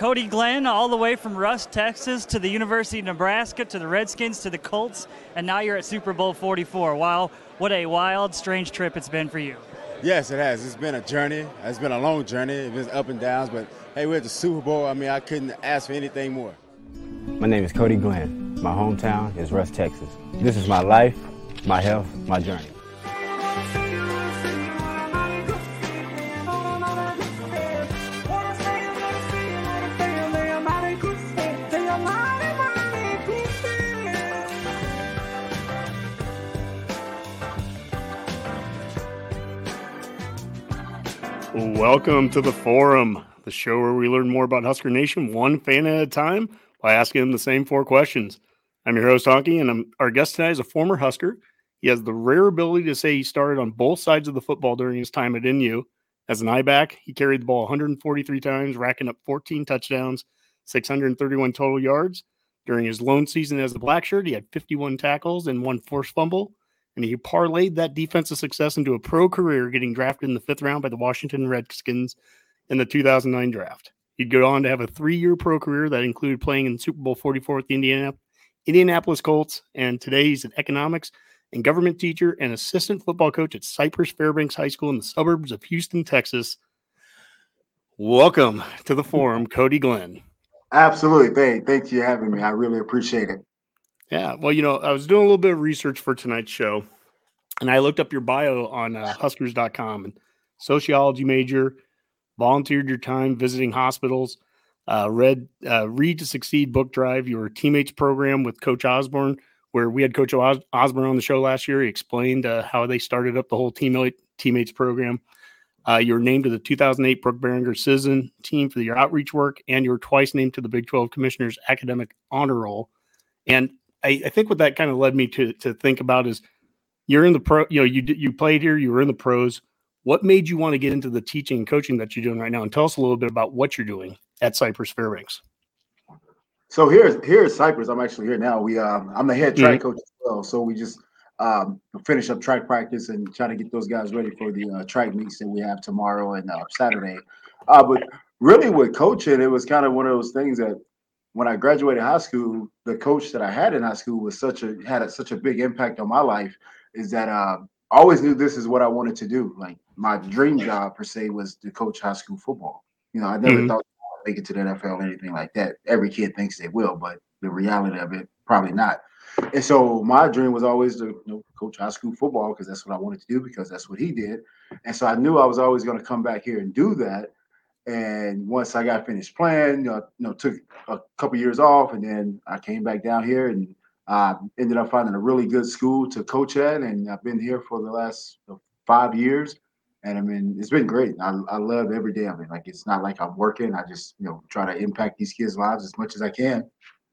Cody Glenn, all the way from Rusk, Texas, to the University of Nebraska, to the Redskins, to the Colts, and now you're at Super Bowl 44. Wow, what a wild, strange trip it's been for you. Yes, it has. It's been a journey. It's been a long journey. It's been up and downs, but hey, we're at the Super Bowl. I mean, I couldn't ask for anything more. My name is Cody Glenn. My hometown is Rusk, Texas. This is my life, my health, my journey. Welcome to the Forum, the show where we learn more about Husker Nation one fan at a time by asking them the same four questions. I'm your host, Honky, and I'm, our guest tonight is a former Husker. He has the rare ability to say he started on both sides of the football during his time at NU. As an I back, he carried the ball 143 times, racking up 14 touchdowns, 631 total yards. During his lone season as a black shirt, he had 51 tackles and one forced fumble and he parlayed that defensive success into a pro career, getting drafted in the fifth round by the Washington Redskins in the 2009 draft. He'd go on to have a three-year pro career that included playing in Super Bowl 44 with the Indiana, Indianapolis Colts, and today he's an economics and government teacher and assistant football coach at Cypress Fairbanks High School in the suburbs of Houston, Texas. Welcome to the forum, Cody Glenn. Absolutely. Thank, thank you for having me. I really appreciate it. Yeah. Well, you know, I was doing a little bit of research for tonight's show, and I looked up your bio on uh, Huskers.com and sociology major, volunteered your time visiting hospitals, uh, read uh, Read to Succeed book drive, your teammates program with Coach Osborne, where we had Coach Os- Osborne on the show last year. He explained uh, how they started up the whole teammate teammates program. Uh, you were named to the 2008 Brook Berringer Citizen team for your outreach work, and you were twice named to the Big 12 Commissioner's Academic Honor Roll. And I, I think what that kind of led me to to think about is you're in the pro, you know, you you played here, you were in the pros. What made you want to get into the teaching and coaching that you're doing right now? And tell us a little bit about what you're doing at Cypress Fairbanks. So here's here's Cypress. I'm actually here now. We um, I'm the head track mm-hmm. coach as well. So we just um, finish up track practice and try to get those guys ready for the uh, track meets that we have tomorrow and uh, Saturday. Uh, but really, with coaching, it was kind of one of those things that when I graduated high school, the coach that I had in high school was such a had a, such a big impact on my life. Is that uh, I always knew this is what I wanted to do. Like my dream job per se was to coach high school football. You know, I never mm-hmm. thought I'd make it to the NFL or anything like that. Every kid thinks they will, but the reality of it, probably not. And so my dream was always to you know, coach high school football because that's what I wanted to do because that's what he did. And so I knew I was always going to come back here and do that. And once I got finished playing, you know, you know took a couple years off, and then I came back down here and uh, ended up finding a really good school to coach at, and I've been here for the last five years. And I mean, it's been great. I, I love every day of it. Like it's not like I'm working. I just you know try to impact these kids' lives as much as I can.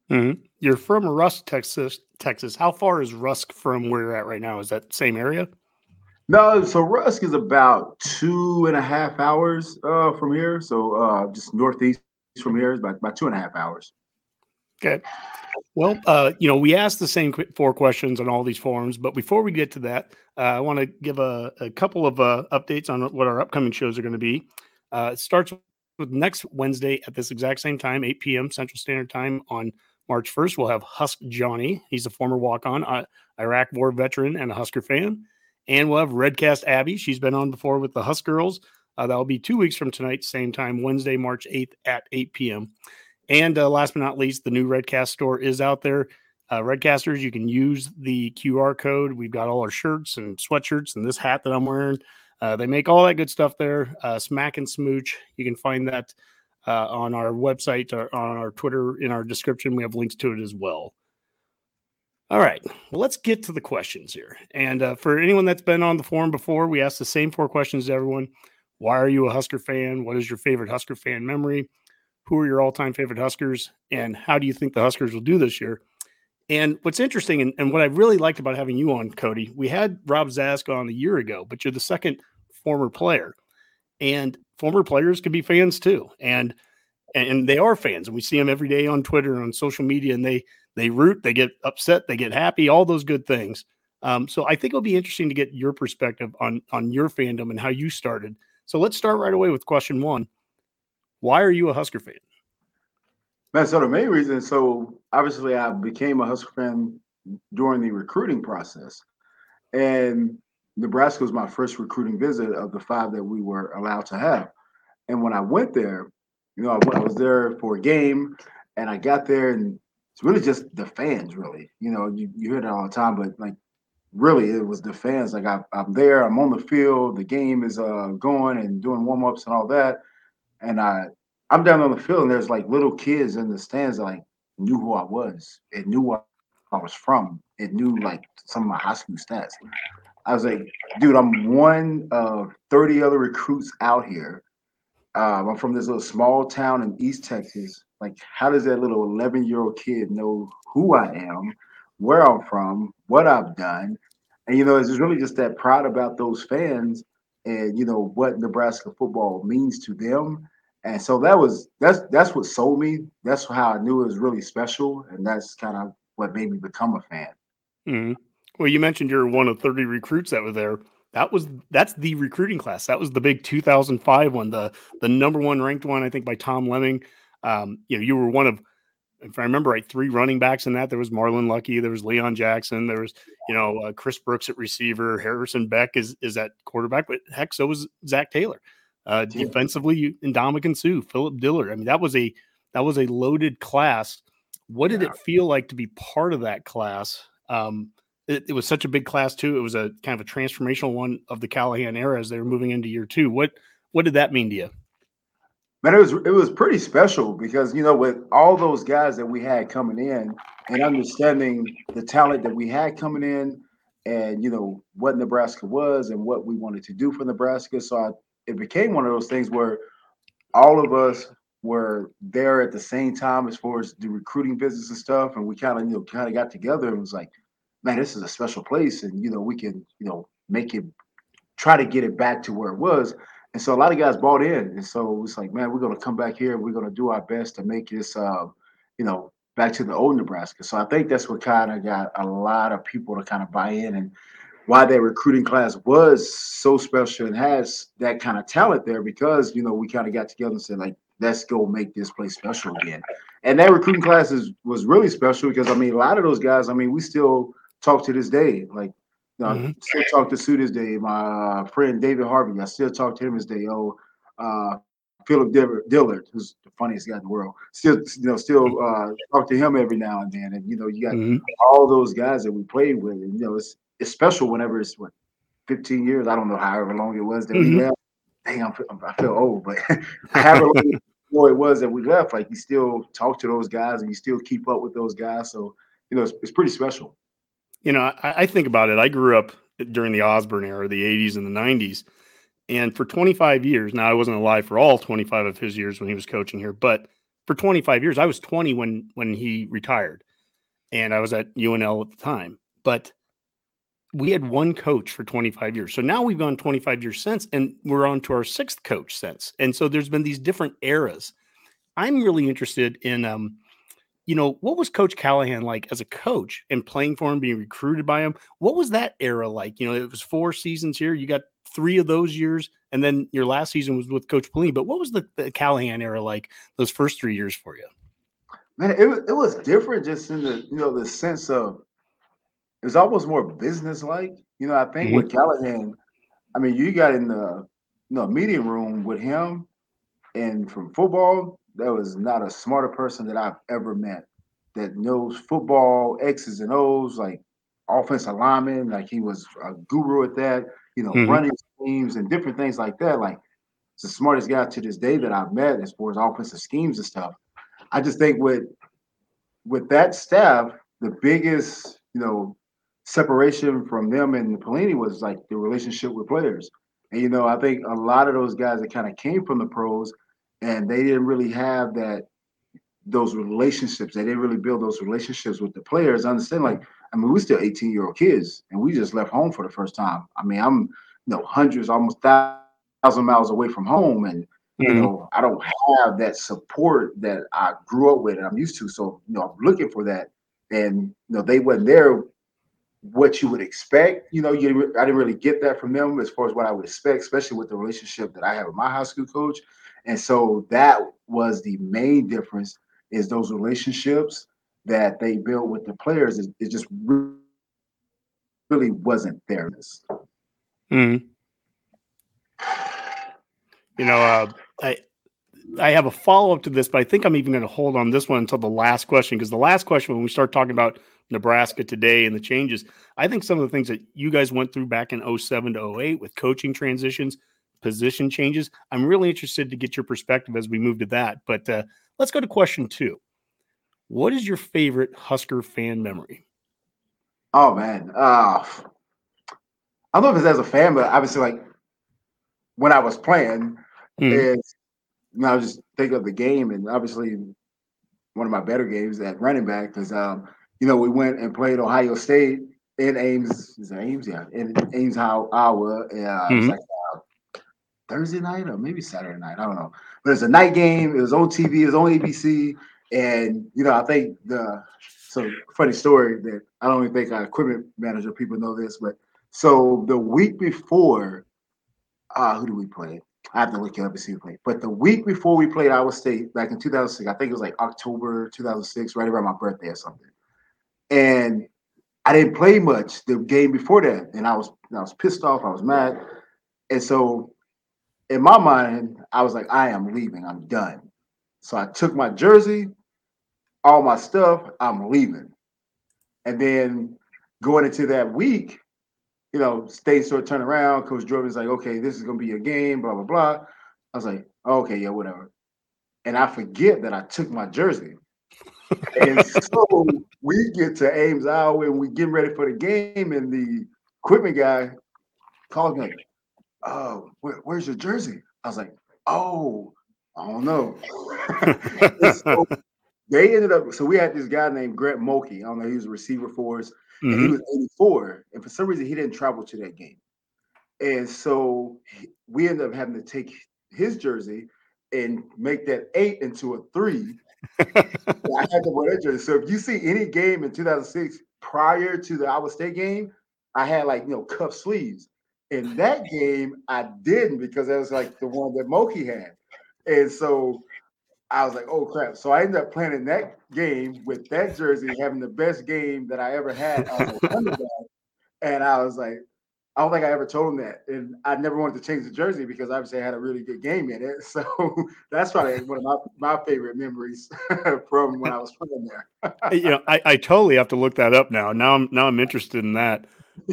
Mm-hmm. You're from Rusk, Texas. Texas. How far is Rusk from where you're at right now? Is that same area? No, so Rusk is about two and a half hours uh, from here. So uh, just northeast from here is about, about two and a half hours. Okay. Well, uh, you know, we asked the same four questions on all these forums, but before we get to that, uh, I want to give a, a couple of uh, updates on what our upcoming shows are going to be. Uh, it starts with next Wednesday at this exact same time, 8 p.m. Central Standard Time on March 1st. We'll have Husk Johnny. He's a former walk on Iraq War veteran and a Husker fan. And we'll have Redcast Abby. She's been on before with the Husk Girls. Uh, that'll be two weeks from tonight, same time, Wednesday, March 8th at 8 p.m. And uh, last but not least, the new Redcast store is out there. Uh, Redcasters, you can use the QR code. We've got all our shirts and sweatshirts and this hat that I'm wearing. Uh, they make all that good stuff there. Uh, Smack and Smooch. You can find that uh, on our website or on our Twitter in our description. We have links to it as well. All right. Well, let's get to the questions here. And uh, for anyone that's been on the forum before, we ask the same four questions to everyone. Why are you a Husker fan? What is your favorite Husker fan memory? Who are your all time favorite Huskers? And how do you think the Huskers will do this year? And what's interesting and, and what I really liked about having you on, Cody, we had Rob Zask on a year ago, but you're the second former player. And former players can be fans too. And and they are fans and we see them every day on Twitter and on social media and they they root, they get upset, they get happy, all those good things. Um, so I think it'll be interesting to get your perspective on on your fandom and how you started. So let's start right away with question one. Why are you a Husker fan? Man, so the main reason, so obviously I became a Husker fan during the recruiting process. And Nebraska was my first recruiting visit of the five that we were allowed to have. And when I went there, you know, I, I was there for a game and I got there and it's really just the fans, really. You know, you, you hear that all the time, but like really it was the fans. Like I, I'm there, I'm on the field, the game is uh, going and doing warm ups and all that. And I, I'm down on the field and there's like little kids in the stands that like knew who I was and knew where I was from. It knew like some of my high school stats. I was like, dude, I'm one of 30 other recruits out here. Um, I'm from this little small town in East Texas. Like, how does that little 11 year old kid know who I am, where I'm from, what I've done? And, you know, it's really just that pride about those fans and, you know, what Nebraska football means to them. And so that was that's that's what sold me. That's how I knew it was really special, and that's kind of what made me become a fan. Mm-hmm. Well, you mentioned you're one of 30 recruits that were there. That was that's the recruiting class. That was the big 2005 one, the the number one ranked one, I think, by Tom Lemming. Um, you know, you were one of, if I remember right, three running backs in that. There was Marlon Lucky, there was Leon Jackson, there was you know uh, Chris Brooks at receiver, Harrison Beck is is at quarterback, but heck, so was Zac Taylor. Uh, defensively, you Ndamukong Suh, Philip Dillard. I mean, that was a that was a loaded class. What did yeah. it feel like to be part of that class? Um, it, it, was such a big class too. It was a kind of a transformational one of the Callahan era as they were moving into year two. What what did that mean to you? Man, it was it was pretty special because you know with all those guys that we had coming in and understanding the talent that we had coming in and you know what Nebraska was and what we wanted to do for Nebraska. So I, it became one of those things where all of us were there at the same time as far as the recruiting business and stuff, and we kind of you know kind of got together and was like, man, this is a special place, and you know, we can, you know, make it try to get it back to where it was. And so a lot of guys bought in, and so it was like, man, we're gonna come back here. We're gonna do our best to make this, uh, you know, back to the old Nebraska. So I think that's what kind of got a lot of people to kind of buy in, and why that recruiting class was so special and has that kind of talent there because you know we kind of got together and said like, let's go make this place special again. And that recruiting class is, was really special because I mean a lot of those guys, I mean, we still talk to this day. Like, mm-hmm. I still talk to Suh this day. My uh, friend David Harvey, I still talk to him this day. Oh, uh, Philip Dillard, who's the funniest guy in the world, still, you know, still mm-hmm. uh, talk to him every now and then. And you know, you got mm-hmm. all those guys that we played with, and you know, it's it's special whenever it's what 15 years. I don't know however long it was that mm-hmm. we left. Dang, I'm, I feel old, but however long it was that we left, like you still talk to those guys and you still keep up with those guys. So you know, it's, it's pretty special you know, I, I, think about it. I grew up during the Osborne era, the 80s and the 90s. And for 25 years, now I wasn't alive for all 25 of his years when he was coaching here, but for 25 years, I was 20 when when he retired. And I was at UNL at the time. But we had one coach for 25 years. So now we've gone 25 years since, and we're on to our sixth coach since. And so there's been these different eras. I'm really interested in um, you know, what was Coach Callahan like as a coach and playing for him, being recruited by him? What was that era like? You know, it was four seasons here. You got three of those years, and then your last season was with Coach Pelini. But what was the, the Callahan era like those first three years for you? Man, it, it was different just in the, you know, the sense of it was almost more business like. You know, I think mm-hmm. with Callahan, I mean, you got in the you know meeting room with him and from football, there was not a smarter person that I've ever met that knows football X's and O's, like offensive lineman, like he was a guru at that, you know, mm-hmm. running schemes and different things like that. Like it's the smartest guy to this day that I've met as far as offensive schemes and stuff. I just think with with that staff, the biggest, you know, separation from them and Pelini was like the relationship with players. And you know, I think a lot of those guys that kind of came from the pros and they didn't really have that those relationships. They didn't really build those relationships with the players. I understand, like, I mean, we're still 18 year old kids, and we just left home for the first time. I mean, I'm you know hundreds, almost thousand miles away from home, and you mm-hmm. know I don't have that support that I grew up with and I'm used to. So you know, I'm looking for that, and you know they wasn't there. What you would expect, you know, you I didn't really get that from them as far as what I would expect, especially with the relationship that I have with my high school coach. And so that was the main difference is those relationships that they built with the players. It, it just really wasn't there. Mm. You know, uh, I I have a follow up to this, but I think I'm even going to hold on this one until the last question because the last question, when we start talking about Nebraska today and the changes, I think some of the things that you guys went through back in 07 to 08 with coaching transitions, position changes, I'm really interested to get your perspective as we move to that. But uh, let's go to question two. What is your favorite Husker fan memory? Oh man, uh, I don't know if it's as a fan, but obviously, like when I was playing, mm. is you know, I just think of the game, and obviously, one of my better games at running back because um, you know we went and played Ohio State in Ames, is Ames, yeah, in Ames, Iowa. Uh, mm-hmm. like Thursday night or maybe Saturday night, I don't know, but it's a night game. It was on TV, it was on ABC, and you know, I think the so funny story that I don't even think our equipment manager people know this, but so the week before, uh, who do we play? I have to look it up and see who played. But the week before we played Iowa State back in 2006, I think it was like October 2006, right around my birthday or something. And I didn't play much the game before that, and I was I was pissed off. I was mad, and so in my mind, I was like, I am leaving. I'm done. So I took my jersey, all my stuff, I'm leaving. And then going into that week, you know, state sort of turn around. Coach Jordan's like, okay, this is gonna be a game, blah blah blah. I was like, okay, yeah, whatever. And I forget that I took my jersey. and so we get to Ames, Iowa, and we get ready for the game, and the equipment guy calls me like, "Oh, where, where's your jersey?" I was like, "Oh, I don't know." so they ended up. So we had this guy named Grant Mulkey. I don't know. He was a receiver for us. Mm-hmm. And he was 84, and for some reason he didn't travel to that game. And so we ended up having to take his jersey and make that eight into a three. I had to wear that jersey. So if you see any game in 2006 prior to the Iowa State game, I had like you know cuff sleeves. In that game, I didn't because that was like the one that Mulkey had. And so I was like, oh crap. So I ended up playing in that game with that jersey, having the best game that I ever had. and I was like, I don't think I ever told him that. And I never wanted to change the jersey because obviously I had a really good game in it. So that's probably one of my, my favorite memories from when I was playing there. you know, I, I totally have to look that up now. Now I'm now I'm interested in that.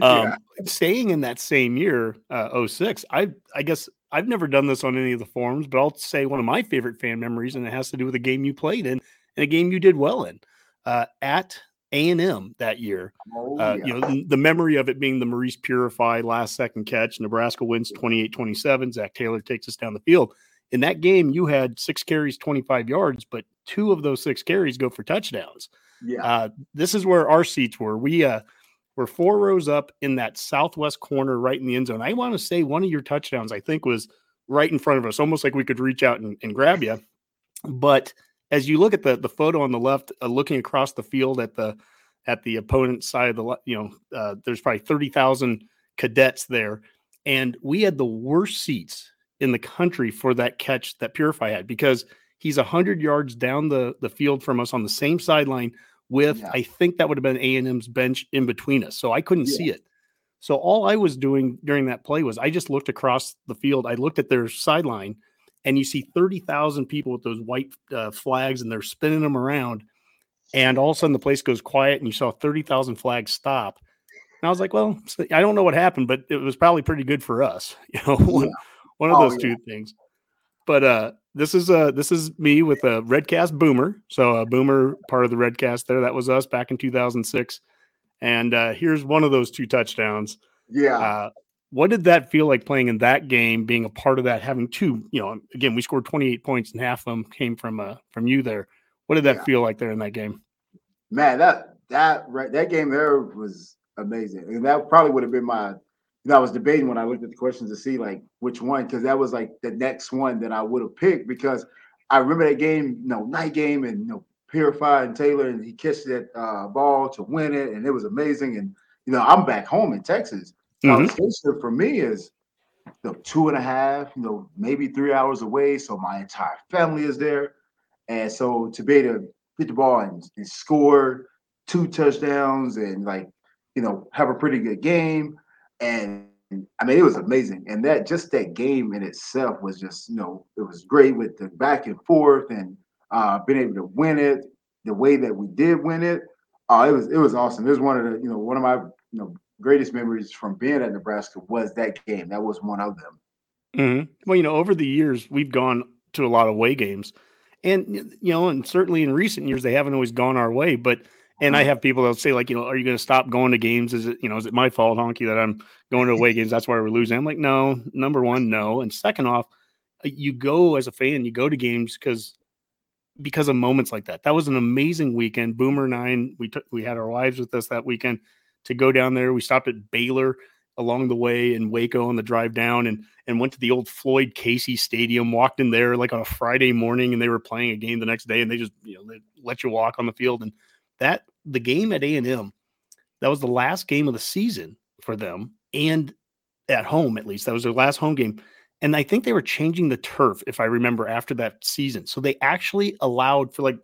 Um, yeah. staying in that same year, uh, 06, I I guess I've never done this on any of the forums, but I'll say one of my favorite fan memories, and it has to do with a game you played in and a game you did well in uh, at A and M that year. Oh, uh, yeah. You know, the, the, memory of it being the Maurice Purify last second catch. Nebraska wins 28-27. Zac Taylor takes us down the field. In that game, you had six carries, 25 yards, but two of those six carries go for touchdowns. Yeah. Uh, this is where our seats were. We uh we're four rows up in that southwest corner, right in the end zone. I want to say one of your touchdowns, I think, was right in front of us, almost like we could reach out and, and grab you. But as you look at the the photo on the left, uh, looking across the field at the at the opponent's side of the, you know, uh, there's probably thirty thousand cadets there, and we had the worst seats in the country for that catch that Purify had because he's hundred yards down the the field from us on the same sideline with yeah. I think that would have been A and M's bench in between us, so I couldn't yeah. see it. So all I was doing during that play was I just looked across the field. I looked at their sideline, and you see thirty thousand people with those white uh, flags, and they're spinning them around. And all of a sudden, the place goes quiet, and you saw thirty thousand flags stop. And I was like, "Well, I don't know what happened, but it was probably pretty good for us." You know, one, yeah. one of oh, those two things. But uh, this is uh this is me with a Redcast Boomer. So a Boomer part of the Redcast there. That was us back in 2006. And uh, here's one of those two touchdowns. Yeah. Uh, what did that feel like playing in that game, being a part of that, having two, you know, again, we scored 28 points and half of them came from uh from you there. What did that yeah. feel like there in that game? Man, that that right that game there was amazing. And that probably would have been my you know, I was debating when I looked at the questions to see like which one, because that was like the next one that I would have picked because I remember that game, you know, night game and you know, Purify and Taylor, and he catched that uh, ball to win it, and it was amazing. And you know, I'm back home in Texas. Mm-hmm. for me is you know, two and a half, you know, maybe three hours away. So my entire family is there. And so to be able to get the ball and, and score two touchdowns and like, you know, have a pretty good game. And I mean, it was amazing. And that just that game in itself was just, you know, it was great with the back and forth and uh being able to win it the way that we did win it. Uh, it was it was awesome. It was one of the, you know, one of my, you know, greatest memories from being at Nebraska was that game. That was one of them. Mm-hmm. Well, you know, over the years, we've gone to a lot of away games. And, you know, and certainly in recent years, they haven't always gone our way. But, and I Uh-huh. have people that say, like, you know, are you going to stop going to games? Is it, you know, is it my fault, honky, that I'm going to away games? That's why we're losing. I'm like, no, number one, no. And second off, uh, you go as a fan, you go to games because, because of moments like that. That was an amazing weekend. Boomer Nine, we took, we had our wives with us that weekend to go down there. We stopped at Baylor along the way in Waco on the drive down and and went to the old Floyd Casey Stadium, walked in there like on a Friday morning and they were playing a game the next day and they just, you know, they let you walk on the field and that the game at A&M that was the last game of the season for them and at home at least. That was their last home game. And I think they were changing the turf if I remember after that season. So they actually allowed for like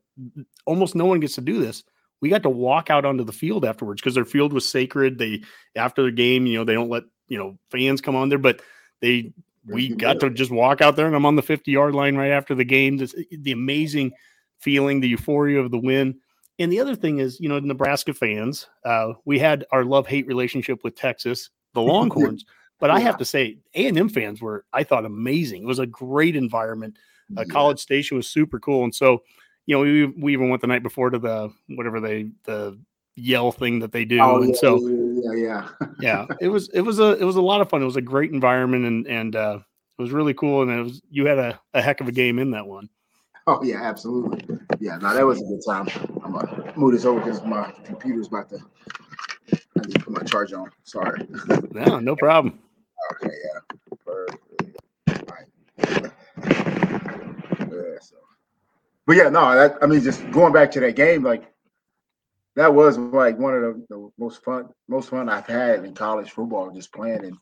almost no one gets to do this we got to walk out onto the field afterwards because their field was sacred. They after the game, you know, they don't let you know fans come on there, but they we got to just walk out there and I'm on the 50 yard line right after the game. This, the amazing feeling, the euphoria of the win. And the other thing is, you know, Nebraska fans, uh, we had our love hate relationship with Texas, the Longhorns, but I have to say, A and M fans were, I thought, amazing. It was a great environment. Uh, College Station was super cool, and so you know, we we even went the night before to the whatever they the yell thing that they do, Oh, and yeah, so yeah, yeah, yeah. yeah, it was it was a it was a lot of fun. It was a great environment, and and uh, it was really cool. And it was you had a, a heck of a game in that one. Oh yeah, absolutely. Yeah, no, that was a good time. I'm gonna move this over because my computer's about to. I need to put my charge on. Sorry. Yeah, no problem. Okay, yeah. Perfect. All right. Yeah, so. But yeah, no, that I mean, just going back to that game, like that was like one of the, the most fun, most fun I've had in college football, just playing. And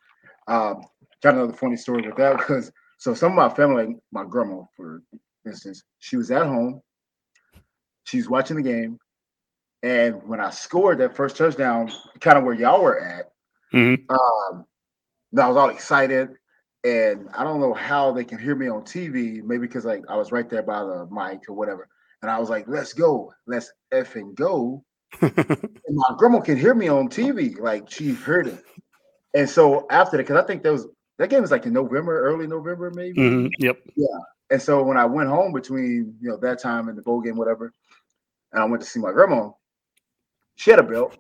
um, got another funny story with that because so some of my family, like my grandma, for instance, she was at home, she's watching the game, and when I scored that first touchdown, kind of where y'all were at, Mhm. um, I was all excited, and I don't know how they can hear me on TV. Maybe because like I was right there by the mic or whatever, and I was like, "Let's go, let's effing go." and my grandma can hear me on TV, like she heard it. And so after that, because I think that was that game was like in November, early November, maybe. Mhm, Yep. Yeah. And so when I went home between you know that time and the bowl game, whatever, and I went to see my grandma, she had a belt.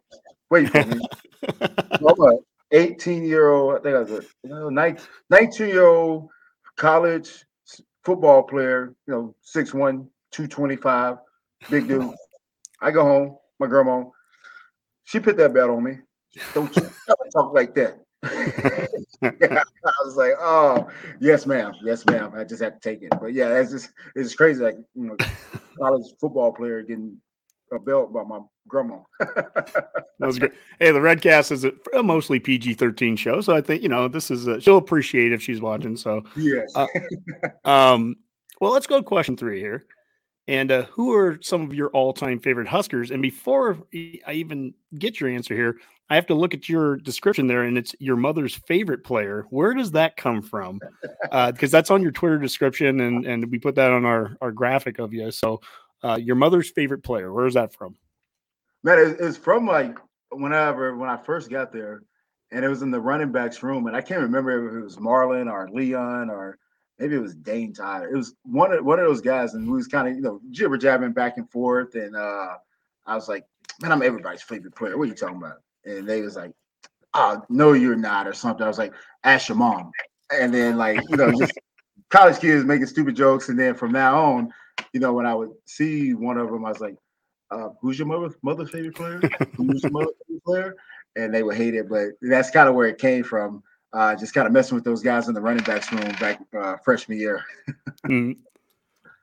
Wait for me. I'm a 18 year old, I think I was a you know, 19 year old college football player, you know, 6'1, 225, big dude. I go home, my grandma, she put that belt on me. Don't you ever talk like that. Was like, oh, yes, ma'am. Yes, ma'am. I just had to take it. But yeah, it's just it's crazy. Like, you know, college football player getting a belt by my grandma. That was great. Hey, the Redcast is a, a mostly PG thirteen show, so I think you know this is a, she'll appreciate if she's watching. So, yes. Uh, um, well, let's go to question three here. And uh, who are some of your all time favorite Huskers? And before I even get your answer here, I have to look at your description there, and it's your mother's favorite player. Where does that come from? Because that's on your Twitter description, and and we put that on our our graphic of you. So, uh, your mother's favorite player. Where is that from? Man, it's from like whenever when I first got there, and it was in the running backs room, and I can't remember if it was Marlon or Leon or maybe it was Dane Tyler. It was one of one of those guys, and we was kind of you know jibber jabbing back and forth, and uh, I was like, man, I'm everybody's favorite player. What are you talking about? And they was like, oh, no, you're not, or something. I was like, ask your mom, and then like you know just college kids making stupid jokes, and then from now on, you know when I would see one of them, I was like uh, who's your mother mother's favorite player? who's your mother's favorite player? And they would hate it, but that's kind of where it came from. Uh, just kind of messing with those guys in the running backs room back uh, freshman year. Mm.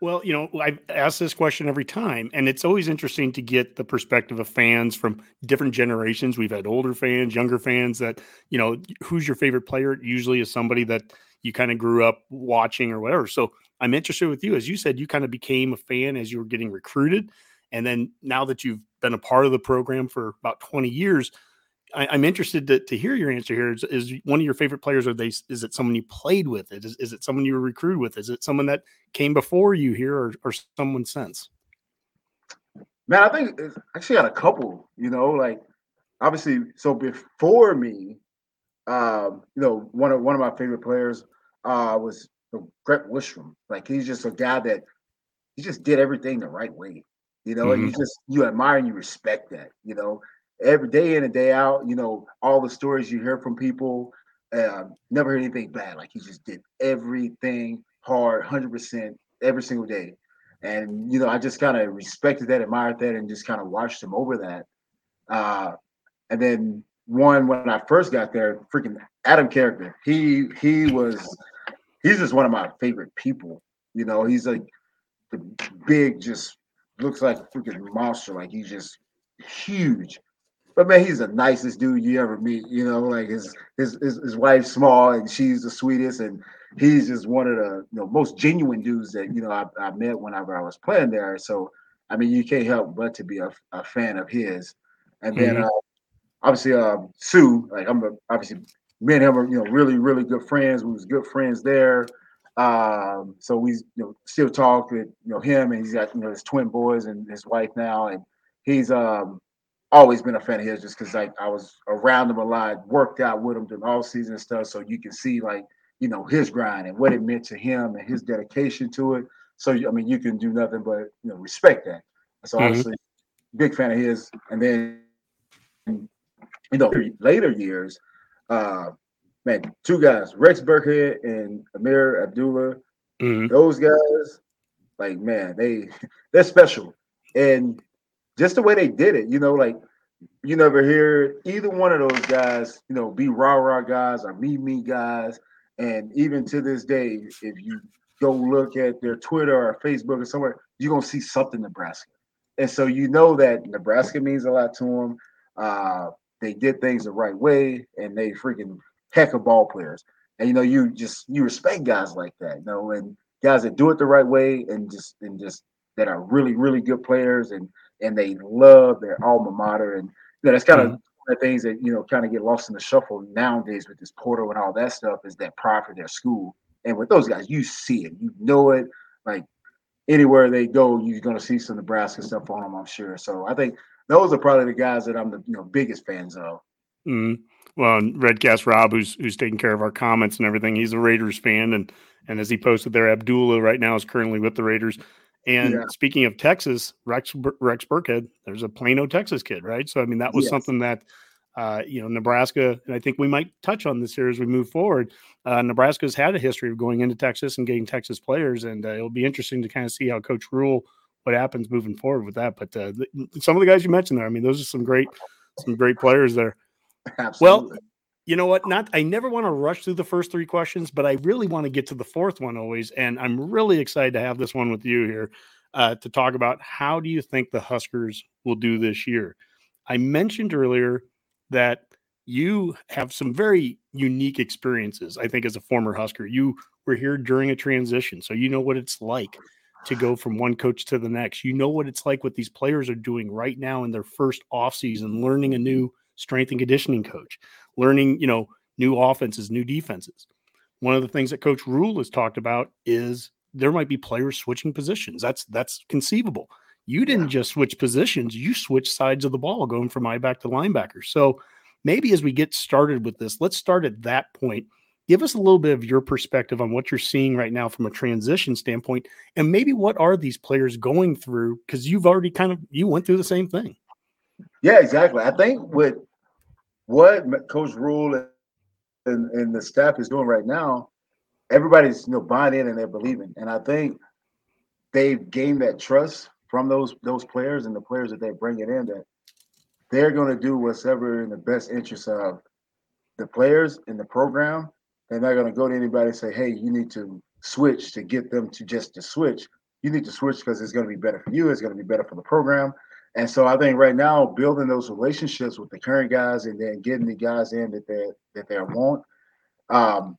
Well, you know, I ask this question every time, and it's always interesting to get the perspective of fans from different generations. We've had older fans, younger fans that, you know, who's your favorite player? Usually is somebody that you kind of grew up watching or whatever. So I'm interested with you, as you said, you kind of became a fan as you were getting recruited, and then now that you've been a part of the program for about 20 years, I, am interested to, to hear your answer here. Is, is, one of your favorite players? Are they? Is it someone you played with? Is, is it someone you were recruited with? Is it someone that came before you here, or, or someone since? Man, I think I actually got a couple. You know, like obviously, so before me, um, you know, one of one of my favorite players uh, was Brett Wistrom. Like he's just a guy that he just did everything the right way. You know, mm-hmm. and you mm-hmm. just you admire and you respect that. You know, every day in and day out. You know, all the stories you hear from people. Uh, never heard anything bad. Like he just did everything hard, hundred percent every single day. And you know, I just kind of respected that, admired that, and just kind of watched him over that. Uh, and then one when I first got there, freaking Adam Carriker. He he was he's just one of my favorite people. You know, he's like the big, just looks like a freaking monster. Like he's just huge. But man, he's the nicest dude you ever meet. You know, like his his his, his wife's small and she's the sweetest, and he's just one of the you know most genuine dudes that you know I, I met whenever I was playing there. So I mean, you can't help but to be a, a fan of his. And then mm-hmm. uh, obviously um, Suh, like I'm a, obviously me and him are you know really really good friends. We was good friends there. Um, so we you know still talk with you know him, and he's got you know his twin boys and his wife now, and he's um always been a fan of his just because like I was around him a lot, worked out with him during all season and stuff, so you can see like you know his grind and what it meant to him and his dedication to it. So I mean, you can do nothing but you know respect that. So mm-hmm. obviously, big fan of his, and then you know later years uh, man, two guys, Rex Burkhead and Ameer Abdullah. Mm-hmm. Those guys, like man, they they're special, and just the way they did it, you know, like you never hear either one of those guys, you know, be rah rah guys or me me guys, and even to this day, if you go look at their Twitter or Facebook or somewhere, you're gonna see something Nebraska, and so you know that Nebraska means a lot to them. Uh, they did things the right way, and they freaking heck of ball players. And you know, you just you respect guys like that, you know, and guys that do it the right way and just and just that are really really good players and and they love their alma mater and you know, that's kind mm-hmm. of the things that you know kind of get lost in the shuffle nowadays with this portal and all that stuff is that pride for their school. And with those guys, you see it, you know it. Like anywhere they go, you're going to see some Nebraska stuff on them, I'm sure. So I think those are probably the guys that I'm the you know biggest fans of. Mm. Well, Redcast Rob, who's who's taking care of our comments and everything, he's a Raiders fan, and and as he posted there, Abdullah right now is currently with the Raiders. And yeah. speaking of Texas, Rex Rex Burkhead, there's a Plano, Texas kid, right? So I mean, that was yes. something that uh, you know Nebraska, and I think we might touch on this here as we move forward. Uh, Nebraska's had a history of going into Texas and getting Texas players, and uh, it'll be interesting to kind of see how Coach Rhule what happens moving forward with that. But uh, some of the guys you mentioned there, I mean, those are some great, some great players there. Absolutely. Well, you know what? Not I never want to rush through the first three questions, but I really want to get to the fourth one always, and I'm really excited to have this one with you here uh, to talk about how do you think the Huskers will do this year. I mentioned earlier that you have some very unique experiences. I think as a former Husker, you were here during a transition, so you know what it's like to go from one coach to the next. You know what it's like what these players are doing right now in their first offseason, learning a new strength and conditioning coach, learning, you know, new offenses, new defenses. One of the things that Coach Rhule has talked about is there might be players switching positions. That's that's conceivable. You didn't yeah. just switch positions, you switched sides of the ball going from I back to linebacker. So maybe as we get started with this, let's start at that point give us a little bit of your perspective on what you're seeing right now from a transition standpoint and maybe what are these players going through because you've already kind of you went through the same thing yeah exactly i think with what coach Rhule and, and the staff is doing right now everybody's you know buying in and they're believing and i think they've gained that trust from those those players and the players that they're bringing in that they're going to do whatever in the best interest of the players in the program they're not going to go to anybody and say, "Hey, you need to switch to get them to just to switch." You need to switch because it's going to be better for you. It's going to be better for the program. And so I think right now, building those relationships with the current guys and then getting the guys in that they that they want um,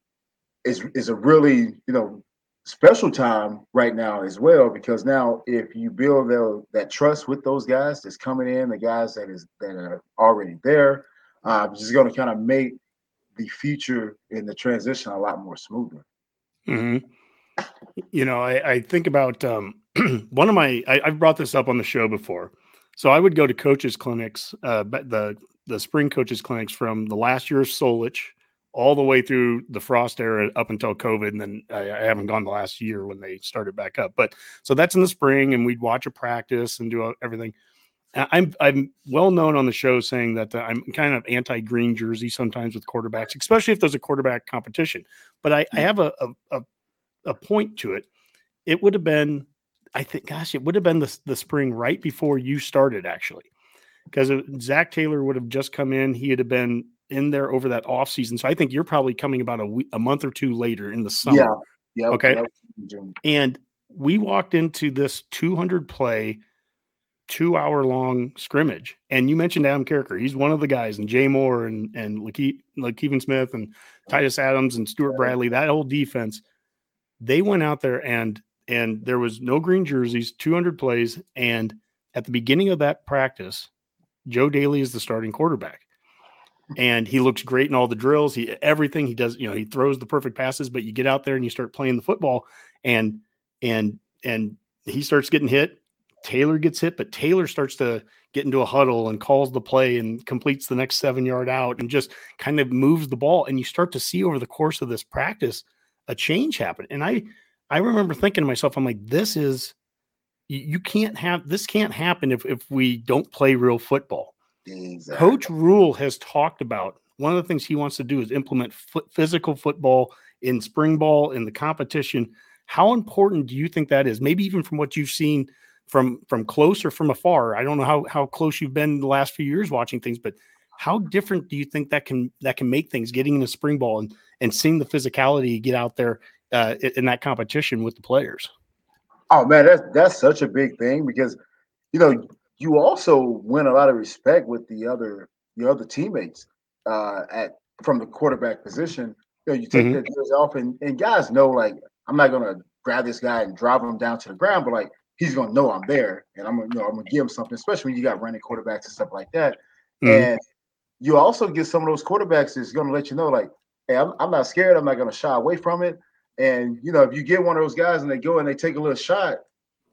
is is a really you know special time right now as well because now if you build the, that trust with those guys that's coming in, the guys that is that are already there, uh, just going to kind of make the future in the transition a lot more smoother. Mm-hmm. You know, I, I think about um, one of my. I, have brought this up on the show before. So I would go to coaches clinics, uh, the the spring coaches clinics from the last year of Solich all the way through the Frost era up until COVID, and then I, I, haven't gone the last year when they started back up. But so that's in the spring, and we'd watch a practice and do everything. I'm I'm well known on the show saying that I'm kind of anti green jersey sometimes with quarterbacks, especially if there's a quarterback competition. But I, I mm. have a, a a point to it. It would have been, I think, gosh, it would have been the the spring right before you started actually, because Zac Taylor would have just come in. He would have been in there over that off season. So I think you're probably coming about a week, a month or two later in the summer. Yeah. Yeah. Okay. And we walked into this 200 play two hour long scrimmage. And you mentioned Adam Carriker. He's one of the guys, and Jay Moore and and LeKevin, Smith and Titus Adams and Stewart Bradley, that whole defense, they went out there and and there was no green jerseys, 200 plays. And at the beginning of that practice, Joe Dailey is the starting quarterback. And he looks great in all the drills. He everything he does, you know, he throws the perfect passes, but you get out there and you start playing the football and and and he starts getting hit Taylor gets hit, but Taylor starts to get into a huddle and calls the play and completes the next seven yard out and just kind of moves the ball. And you start to see over the course of this practice a change happen. And I, I remember thinking to myself, I'm like, this is, you can't have this can't happen if, if we don't play real football. Exactly. Coach Rhule has talked about one of the things he wants to do is implement physical football in spring ball in the competition. How important do you think that is? Maybe even from what you've seen from from close or from afar. I don't know how how close you've been the last few years watching things, but how different do you think that can that can make things getting in a spring ball and and seeing the physicality get out there uh, in that competition with the players? Oh man, that's that's such a big thing because you know you also win a lot of respect with the other the other teammates uh, at from the quarterback position. You know, you take mm-hmm. that off, and, and guys know like I'm not gonna grab this guy and drive him down to the ground, but like he's gonna know I'm there, and I'm gonna you know I'm gonna give him something, especially when you got running quarterbacks and stuff like that. Mm-hmm. And you also get some of those quarterbacks that's gonna let you know, like, hey, I'm, I'm not scared. I'm not gonna shy away from it. And you know, if you get one of those guys and they go and they take a little shot,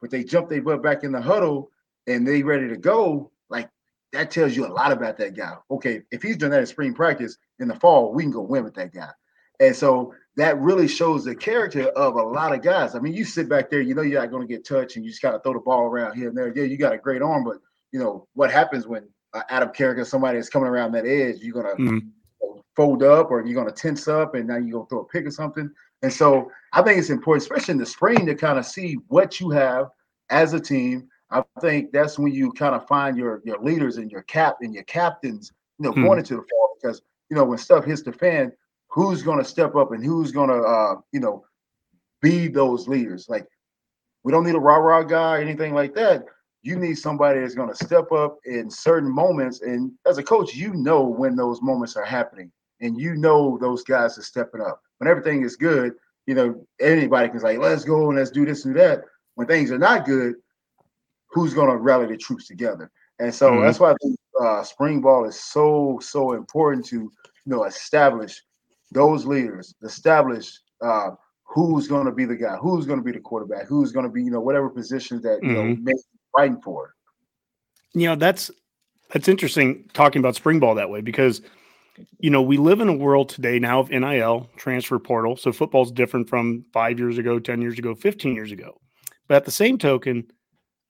but they jump their butt back in the huddle and they ready to go, like that tells you a lot about that guy. Okay, if he's doing that in spring practice in the fall, we can go win with that guy. And so that really shows the character of a lot of guys. I mean, you sit back there, you know you're not going to get touched, and you just got to throw the ball around here and there. Yeah, you got a great arm, but you know what happens when uh, Adam Carriker, somebody is coming around that edge, you're going to mm-hmm. fold up or you're going to tense up, and now you're to throw a pick or something. And so I think it's important, especially in the spring, to kind of see what you have as a team. I think that's when you kind of find your your leaders and your cap and your captains, you know, mm-hmm. going into the fall because you know when stuff hits the fan, who's going to step up and who's going to, uh, you know, be those leaders. Like, we don't need a rah rah guy or anything like that. You need somebody that's going to step up in certain moments. And as a coach, you know when those moments are happening, and you know those guys are stepping up. When everything is good, you know anybody can say, "Let's go and let's do this and that." When things are not good, who's going to rally the troops together? And so mm-hmm. that's why I think uh, spring ball is so so important to you know establish those leaders establish uh, who's going to be the guy, who's going to be the quarterback, who's going to be, you know, whatever positions that you mm-hmm. know fighting for. You know, that's that's interesting talking about spring ball that way because you know we live in a world today now of NIL transfer portal. So football's different from five years ago, ten years ago, fifteen years ago. But at the same token,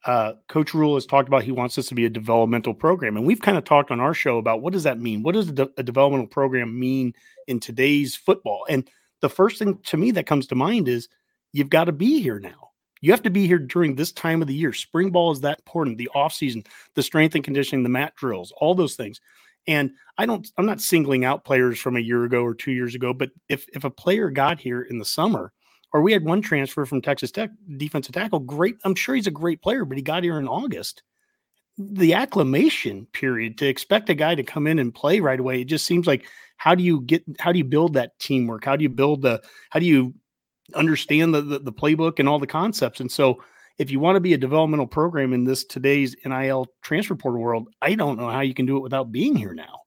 uh, Coach Rhule has talked about he wants this to be a developmental program, and we've kind of talked on our show about what does that mean? What does a, de- a developmental program mean in today's football? And the first thing to me that comes to mind is you've got to be here now. You have to be here during this time of the year. Spring ball is that important. The off season, the strength and conditioning, the mat drills, all those things. And I don't, I'm not singling out players from a year ago or two years ago, but if if a player got here in the summer or we had one transfer from Texas Tech, defensive tackle. Great. I'm sure he's a great player, but he got here in August. The acclimation period to expect a guy to come in and play right away, it just seems like how do you get how do you build that teamwork? How do you build the how do you understand the, the, the playbook and all the concepts. And so, if you want to be a developmental program in this today's NIL transfer portal world, I don't know how you can do it without being here now.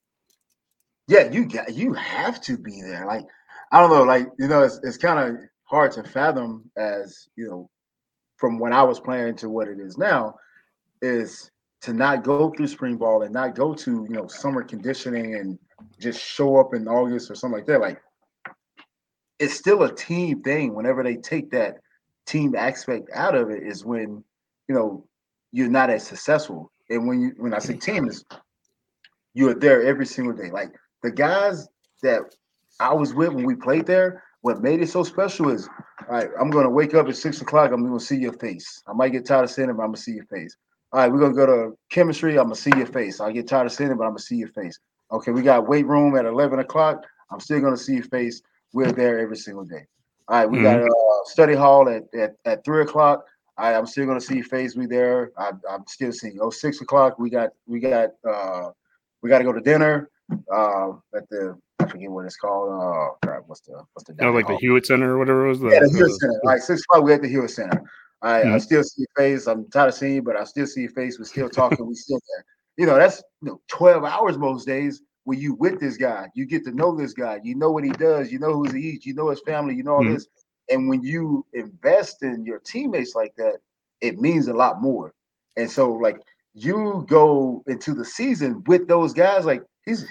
Yeah, you got you have to be there. Like I don't know, like you know, it's it's kind of hard to fathom as you know, from when I was playing to what it is now, is to not go through spring ball and not go to you know summer conditioning and just show up in August or something like that. Like it's still a team thing. Whenever they take that team aspect out of it, is when you know you're not as successful. And when you when I say team is you're there every single day. Like the guys that I was with when we played there, what made it so special is all right, I'm gonna wake up at six o'clock, I'm gonna see your face. I might get tired of seeing it, but I'm gonna see your face. All right, we're gonna go to chemistry, I'm gonna see your face. I get tired of seeing it, but I'm gonna see your face. Okay, we got weight room at 11 o'clock. I'm still gonna see your face. We're there every single day. All right, we mm-hmm. got uh, study hall at, at, at three o'clock. I, I'm still gonna see your face. We there. I, am still seeing. Oh, six o'clock. We got we got uh we got to go to dinner uh, at the I forget what it's called. Uh, crap, what's the what's the oh, like hall? the Hewit Center or whatever it was. The, yeah, the Hewit Center. Like six o'clock, we at the Hewit Center. I, mm-hmm. I still see face. I'm tired of seeing you, but I still see face. We're still talking. we still there. You know, that's you know, 12 hours most days when you with this guy, you get to know this guy, you know what he does, you know who he eats, you know his family, you know all mm-hmm. this. And when you invest in your teammates like that, it means a lot more. And so, like, you go into the season with those guys, like he's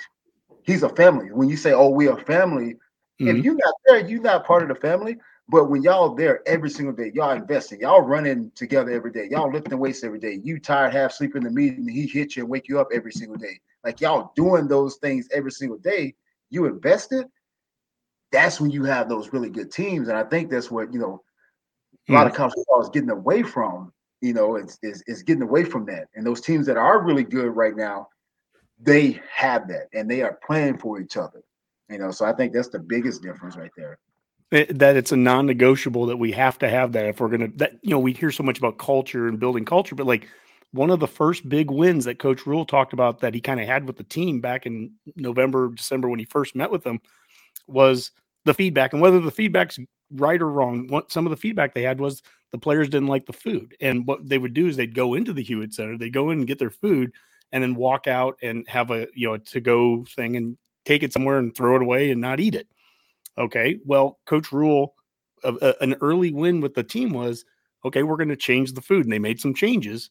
he's a family. When you say, "Oh, we are family," mm-hmm. if you're not there, you're not part of the family. But when y'all there every single day, y'all investing, y'all running together every day, y'all lifting weights every day. You tired, half sleep in the meeting, he hit you and wake you up every single day like y'all doing those things every single day, you invested, that's when you have those really good teams. And I think that's what, you know, a lot of hmm. college football is getting away from, you know, it's, it's, it's getting away from that. And those teams that are really good right now, they have that and they are playing for each other. You know, so I think that's the biggest difference right there. It, that it's a non-negotiable that we have to have that if we're gonna that you know we hear so much about culture and building culture, but like one of the first big wins that Coach Rhule talked about that he kind of had with the team back in November, December when he first met with them was the feedback. And whether the feedback's right or wrong, what some of the feedback they had was the players didn't like the food. And what they would do is they'd go into the Hewit Center, they'd go in and get their food, and then walk out and have a you know to go thing and take it somewhere and throw it away and not eat it. Okay, well, Coach Rhule, uh, an early win with the team was okay. We're going to change the food, and they made some changes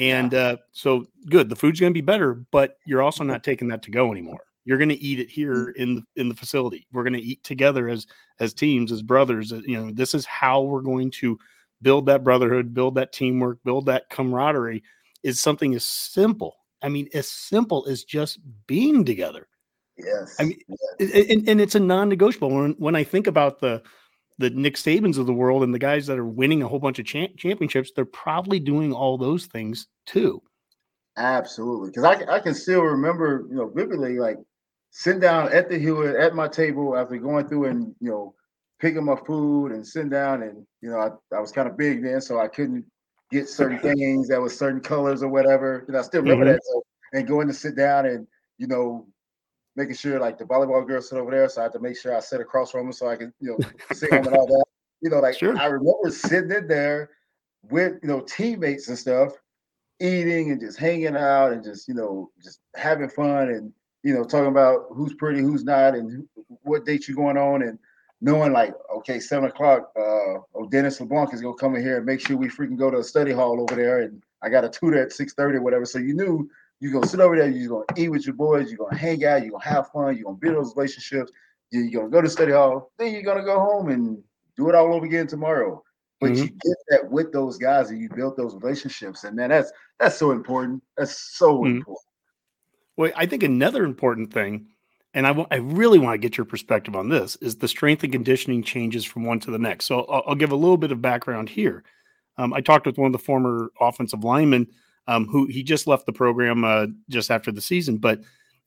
and uh, so good. The food's going to be better, but you're also not taking that to go anymore. You're going to eat it mm. here in the in the facility. We're going to eat together as as teams, as brothers. You know, this is how we're going to build that brotherhood, build that teamwork, build that camaraderie. Is something as simple. I mean, as simple as just being together. Yes. I mean, yes. And, and it's a non-negotiable. When when I think about the the Nick Sabans of the world and the guys that are winning a whole bunch of cha- championships, they're probably doing all those things too. Absolutely, because I, I can still remember, you know, vividly, like sitting down at the Hewit at my table after going through and you know picking my food and sitting down, and you know I, I was kind of big then, so I couldn't get certain things that was certain colors or whatever. And I still remember mm-hmm. that. So, and going to sit down and you know making sure like the volleyball girls sit over there. So I had to make sure I sit across from them so I could, you know, sit them and all that. You know, like sure. I remember sitting in there with you know teammates and stuff, eating and just hanging out and just you know just having fun and you know talking about who's pretty, who's not, and what date you going on, and knowing like okay, seven o'clock, uh, oh Dennis LeBlanc is gonna come in here and make sure we freaking go to a study hall over there, and I got a tutor at six thirty, whatever. So you knew you're gonna sit over there, you're gonna eat with your boys, you're gonna hang out, you're gonna have fun, you're gonna build those relationships, you're gonna go to study hall, then you're gonna go home and do it all over again tomorrow. But mm-hmm. you get that with those guys and you built those relationships. And man, that's that's so important. That's so mm-hmm. important. Well, I think another important thing, and I, w- I really want to get your perspective on this, is the strength and conditioning changes from one to the next. So I'll, I'll give a little bit of background here. Um, I talked with one of the former offensive linemen um, who he just left the program uh, just after the season. But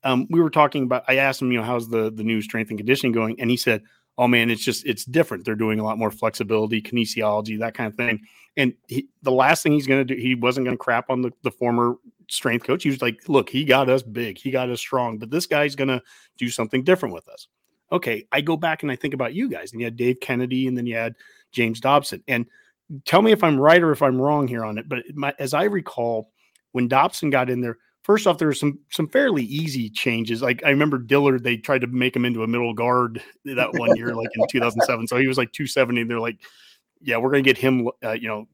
um, we were talking about. I asked him, you know, how's the the new strength and conditioning going, and he said, "Oh man, it's just it's different. They're doing a lot more flexibility, kinesiology, that kind of thing." And he, the last thing he's going to do, he wasn't going to crap on the, the former strength coach. He was like, "Look, he got us big, he got us strong, but this guy's going to do something different with us." Okay, I go back and I think about you guys, and you had Dave Kennedy, and then you had James Dobson. And tell me if I'm right or if I'm wrong here on it. But my, as I recall, when Dobson got in there, first off, there were some some fairly easy changes. Like I remember Dillard, they tried to make him into a middle guard that one year, like in 2007. So he was like 270. They're like, yeah, we're to get him, uh, you know,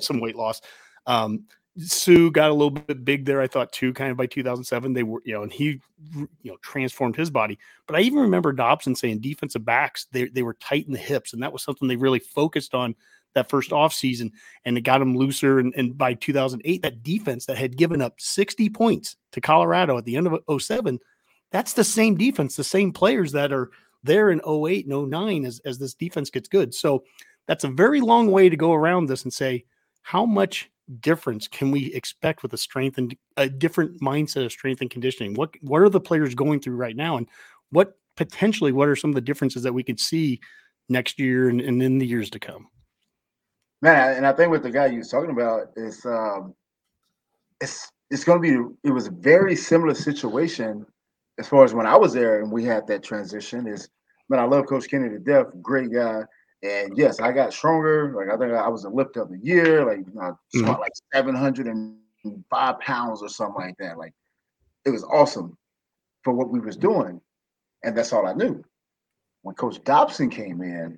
some weight loss. Um, Suh got a little bit big there, I thought too, kind of by 2007. They were, you know, and he, you know, transformed his body. But I even remember Dobson saying defensive backs, they, they were tight in the hips. And that was something they really focused on that first offseason. And it got them looser. And, and by 2008, that defense that had given up 60 points to Colorado at the end of 07, that's the same defense, the same players that are there in 08 and 09 as, as this defense gets good. So that's a very long way to go around this and say, how much difference can we expect with a strength and a different mindset of strength and conditioning? What what are the players going through right now, and what potentially what are some of the differences that we could see next year and, and in the years to come? Man, and I think with the guy you was talking about is um, it's it's going to be it was a very similar situation as far as when I was there and we had that transition. Is man, I love Coach Kenny to death, great guy. And yes, I got stronger. Like I think I was a lift of the year, like you know, mm-hmm. like 705 pounds or something like that. Like it was awesome for what we was doing. And that's all I knew. When Coach Dobson came in,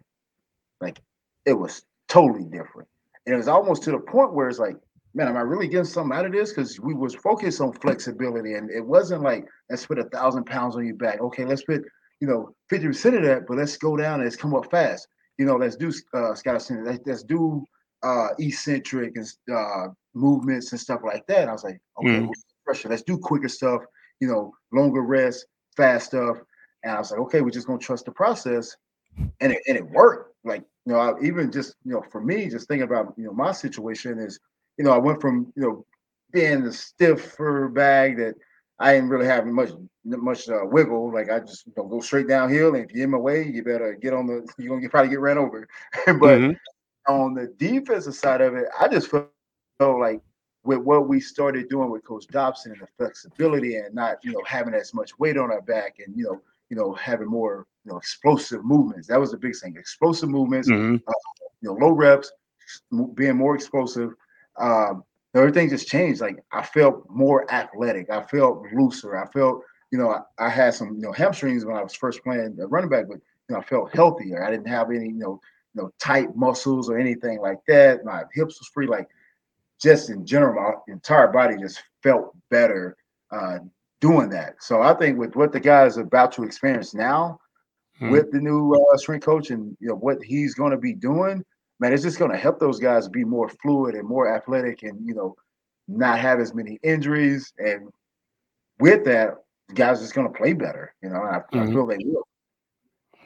like it was totally different. And it was almost to the point where it's like, man, am I really getting something out of this? Because we was focused on flexibility. And it wasn't like, let's put a thousand pounds on your back. Okay, let's put, you know, 50% of that, but let's go down and let's come up fast you know, let's do uh, Scott let's, let's do uh, eccentric and uh, movements and stuff like that. And I was like, okay, mm. pressure. Let's do quicker stuff. You know, longer rest, fast stuff. And I was like, okay, we're just gonna trust the process, and it, and it worked. Like you know, I, even just you know, for me, just thinking about you know my situation is, you know, I went from you know being the stiffer bag that I didn't really have much much uh, wiggle. Like I just you know, go straight downhill, and if you're in my way, you better get on the. You're gonna get, probably get ran over. but mm-hmm. on the defensive side of it, I just felt like with what we started doing with Coach Dobson and the flexibility and not you know having as much weight on our back and you know you know having more you know explosive movements. That was the big thing. Explosive movements. Mm-hmm. Uh, you know, low reps, being more explosive. Um, everything just changed. Like I felt more athletic. I felt looser. I felt, you know, I, I, had some, you know, hamstrings when I was first playing the running back, but you know, I felt healthier. I didn't have any, you know, you know, tight muscles or anything like that. My hips was free. Like just in general, my entire body just felt better uh, doing that. So I think with what the guys are about to experience now, hmm. with the new uh, strength coach and you know what he's going to be doing, man, it's just going to help those guys be more fluid and more athletic and, you know, not have as many injuries. And with that, guys just going to play better. You know, I, mm-hmm. I, feel they will.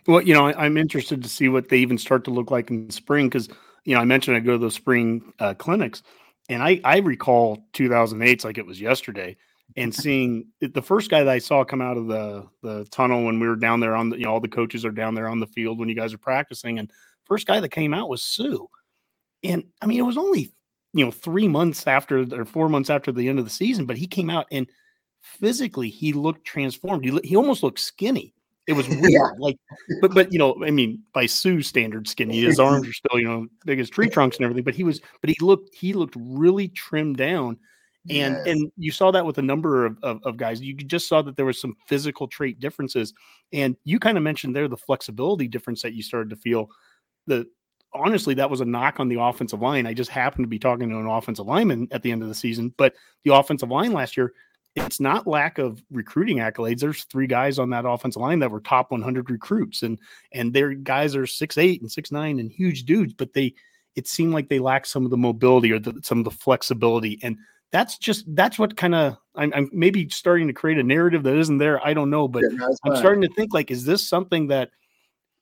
Well, you know, I, am interested to see what they even start to look like in spring because, you know, I mentioned I go to those spring uh, clinics and I, I recall 2008 like it was yesterday and seeing the first guy that I saw come out of the the tunnel when we were down there on the you know all the coaches are down there on the field when you guys are practicing and First guy that came out was Suh. And I mean, it was only, you know, three months after or four months after the end of the season, but he came out and physically he looked transformed. He, he almost looked skinny. It was weird. Yeah. Like, but, but, you know, I mean, by Suh's standard skinny, his arms are still, you know, big as tree trunks and everything, but he was, but he looked, he looked really trimmed down. And, yes. and you saw that with a number of, of, of guys. You just saw that there was some physical trait differences. And you kind of mentioned there the flexibility difference that you started to feel the honestly, that was a knock on the offensive line. I just happened to be talking to an offensive lineman at the end of the season, but the offensive line last year, it's not lack of recruiting accolades. There's three guys on that offensive line that were top 100 recruits, and and their guys are six eight and six nine and huge dudes, but they it seemed like they lacked some of the mobility or the, some of the flexibility, and that's just that's what kind of I'm, I'm, maybe starting to create a narrative that isn't there. I don't know, but yeah, I'm starting to think like, is this something that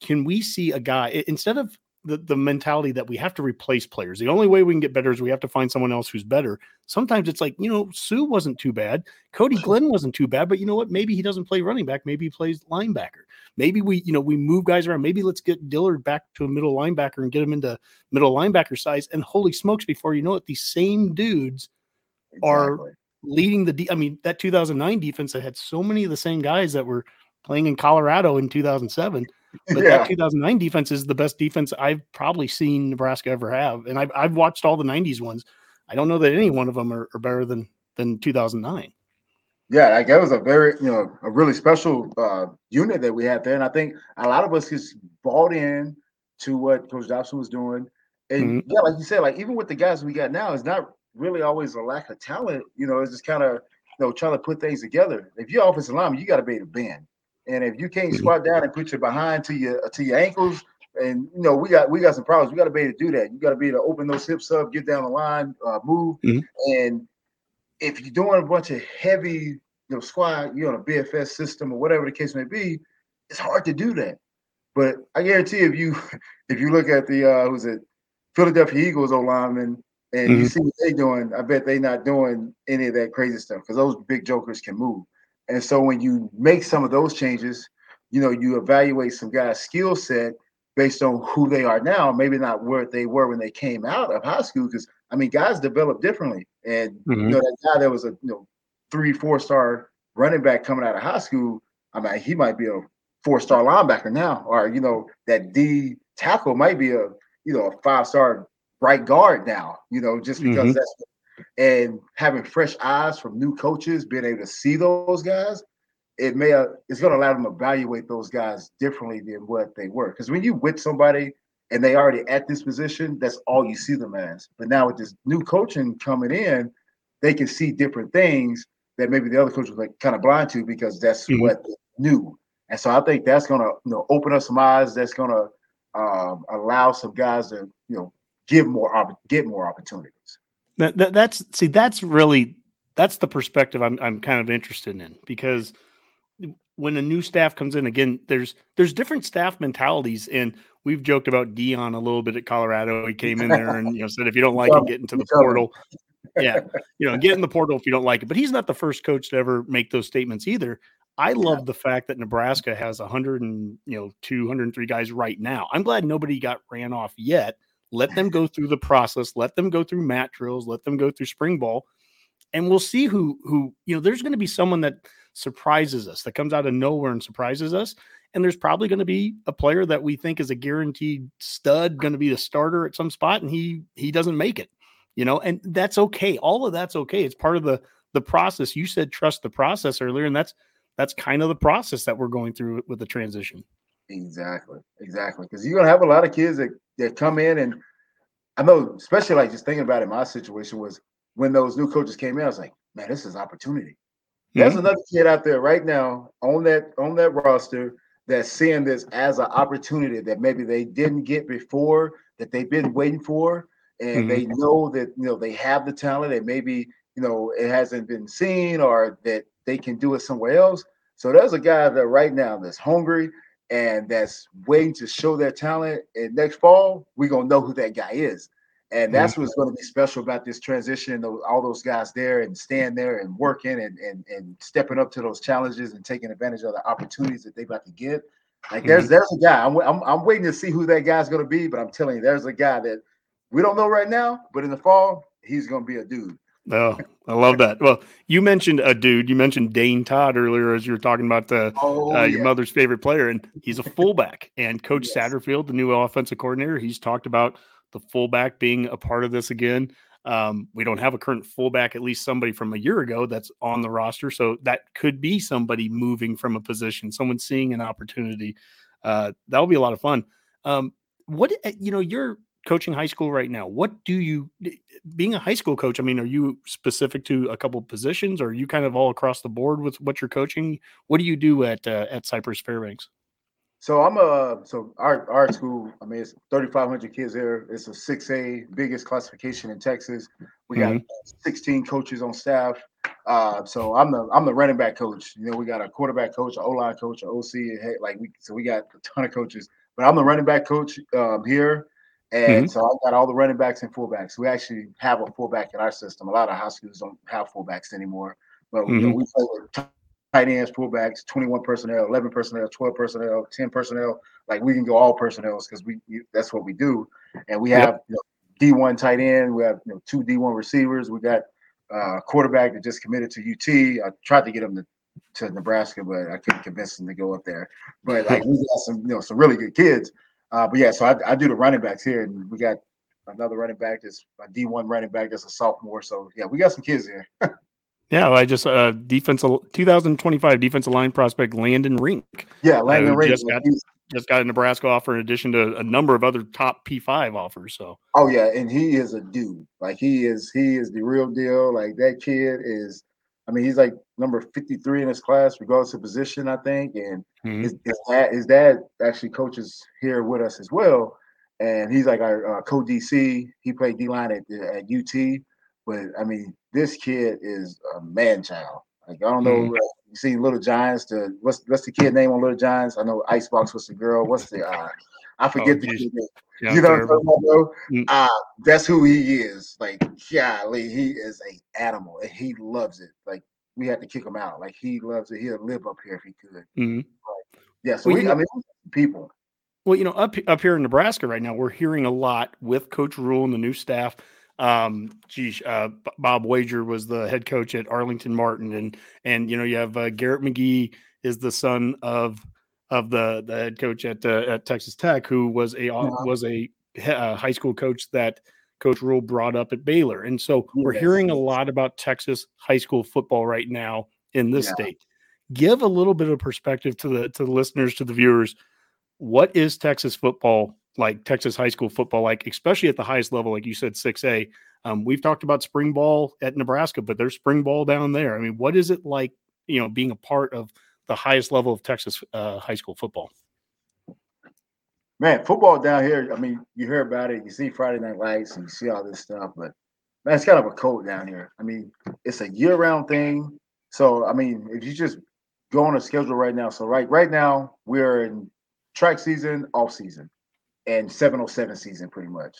can we see a guy instead of the, the mentality that we have to replace players. The only way we can get better is we have to find someone else who's better. Sometimes it's like, you know, Suh wasn't too bad. Cody Glenn wasn't too bad, but you know what? Maybe he doesn't play running back. Maybe he plays linebacker. Maybe we, you know, we move guys around. Maybe let's get Dillard back to a middle linebacker and get him into middle linebacker size. And holy smokes, before you know it, these same dudes exactly. are leading the, de- I mean, that 2009 defense that had so many of the same guys that were playing in Colorado in 2007. But Yeah. that 2009 defense is the best defense I've probably seen Nebraska ever have, and I've I've watched all the 90s ones. I don't know that any one of them are, are better than than 2009. Yeah, like that was a very, you know, a really special uh, unit that we had there, and I think a lot of us just bought in to what Coach Dobson was doing. And yeah, like you said, like even with the guys we got now, it's not really always a lack of talent. You know, it's just kind of, you know, trying to put things together. If you're offensive lineman, you got to be able to bend, and if you can't Mhm. squat down and put your behind to your to your ankles, and you know, we got we got some problems. We got to be able to do that. You got to be able to open those hips up, get down the line, uh, move, Mhm. and if you're doing a bunch of heavy, you know, squat, you're on a BFS system or whatever the case may be, it's hard to do that. But I guarantee if you if you look at the uh who's it Philadelphia Eagles O lineman and you Mhm. see what they're doing, I bet they're not doing any of that crazy stuff because those big jokers can move. And so when you make some of those changes, you know, you evaluate some guys' skill set based on who they are now, maybe not where they were when they came out of high school. Because I mean, guys develop differently. And Mhm. you know, that guy that was a you know three, four star running back coming out of high school, I mean, he might be a four star linebacker now, or you know, that D tackle might be a you know a five star right guard now, you know, just because Mhm. that's and having fresh eyes from new coaches, being able to see those guys, it may uh, it's going to allow them to evaluate those guys differently than what they were. Because when you with somebody and they already at this position, that's all you see them as. But now with this new coaching coming in, they can see different things that maybe the other coach was like kind of blind to because that's Mhm. what knew. And so I think that's going to you know open up some eyes. That's going to um, allow some guys to you know give more get more opportunities. That, that that's see that's really that's the perspective I'm I'm kind of interested in because when a new staff comes in again there's there's different staff mentalities. And we've joked about Deion a little bit at Colorado. He came in there and you know said if you don't like it get into the portal. Yeah. You know get in the portal if you don't like it. But he's not the first coach to ever make those statements either. I love the fact that Nebraska has 100 and you know 203 guys right now. I'm glad nobody got ran off yet let them go through the process. Let them go through mat drills. Let them go through spring ball and we'll see who who you know there's going to be someone that surprises us that comes out of nowhere and surprises us and there's probably going to be a player that we think is a guaranteed stud going to be the starter at some spot and he he doesn't make it you know and that's okay. All of that's okay. It's part of the the process. You said trust the process earlier and that's that's kind of the process that we're going through with the transition. Exactly, exactly. Because you're gonna have a lot of kids that, that come in and I know, especially like just thinking about it, my situation was when those new coaches came in, I was like, man, this is opportunity. There's Mhm. another kid out there right now on that on that roster that's seeing this as an opportunity that maybe they didn't get before, that they've been waiting for, and Mhm. they know that you know they have the talent and maybe you know it hasn't been seen or that they can do it somewhere else. So there's a guy that right now that's hungry and that's waiting to show their talent. And next fall, we're gonna know who that guy is. And that's mm-hmm. what's going to be special about this transition. All those guys there and staying there and working and, and and stepping up to those challenges and taking advantage of the opportunities that they about to get. Like there's mm-hmm. there's a guy. I'm, I'm I'm waiting to see who that guy's going to be. But I'm telling you, there's a guy that we don't know right now. But in the fall, he's going to be a dude. Oh, I love that. Well, you mentioned a dude. You mentioned Dane Todd earlier as you were talking about the Oh, uh, your yeah. mother's favorite player, and he's a fullback. and Coach Yes. Satterfield, the new offensive coordinator, he's talked about the fullback being a part of this again. Um, we don't have a current fullback, at least somebody from a year ago that's on the roster, so that could be somebody moving from a position, someone seeing an opportunity. Uh, that'll be a lot of fun. Um, what uh, you know, you're coaching high school right now. What do you, being a high school coach? I mean, are you specific to a couple positions, or are you kind of all across the board with what you're coaching? What do you do at uh, at Cypress Fairbanks? So I'm a so our our school. I mean, it's 3,500 kids there. It's a 6A, biggest classification in Texas. We got 16 coaches on staff. Uh, so I'm the I'm the running back coach. You know, we got a quarterback coach, an O line coach, an OC. Hey, like we so we got a ton of coaches. But I'm the running back coach um, here, and so I got all the running backs and fullbacks. We actually have a fullback in our system. A lot of high schools don't have fullbacks anymore, but you know, we play with tight ends, fullbacks, 21 personnel, 11 personnel, 12 personnel, 10 personnel. Like we can go all personnel because we, we that's what we do. And we Yep. have you know, D1 tight end. We have you know, two D1 receivers. We got uh, a quarterback that just committed to UT. I tried to get him to to Nebraska, but I couldn't convince them to go up there. But like we got some, you know, some really good kids. Uh, but yeah, so I, I do the running backs here, and we got another running back that's a D one running back that's a sophomore. So yeah, we got some kids here. yeah, I just uh defensive 2025 defensive line prospect Landon Rink. Yeah, Landon uh, Rink just got, just got a Nebraska offer in addition to a number of other top P5 offers. So oh yeah, and he is a dude. Like he is he is the real deal. Like that kid is. I mean, he's like number 53 in his class, regardless of position, I think. And mm-hmm. his, his, dad, his dad actually coaches here with us as well and he's like our uh, co-DC. He played D line at, at UT, but I mean, this kid is a man child. Like I don't know, mm-hmm. uh, you see Little Giants. The what's what's the kid name on Little Giants? I know Icebox was the girl. What's the uh, I forget oh, the kid name. Yeah, you know what I'm talking about, bro? Mm-hmm. Uh, that's who he is. Like, golly, he is a animal, and he loves it. Like, we had to kick him out. Like, he loves it. He'll live up here if he could. Mm-hmm. yeah, so well, we, I mean, people. Well, you know, up up here in Nebraska right now, we're hearing a lot with Coach Rhule and the new staff. Um, geez, uh, Bob Wager was the head coach at Arlington Martin, and and you know you have uh, Garrett McGuire is the son of of the the head coach at uh, at Texas Tech, who was a yeah. was a, a, uh, high school coach that Coach Rhule brought up at Baylor, and so we're hearing a lot about Texas high school football right now in this yeah. state. Give a little bit of perspective to the to the listeners, to the viewers what is Texas football like, Texas high school football like, especially at the highest level, like you said, 6A? Um, we've talked about spring ball at Nebraska, but there's spring ball down there. I mean, what is it like, you know, being a part of the highest level of Texas uh, high school football? Man, football down here, I mean, you hear about it, you see Friday Night Lights, and you see all this stuff, but man, it's kind of a code down here. I mean, it's a year round thing. So, I mean, if you just go on a schedule right now, so right right now we're in track season, off season, and 707 season pretty much.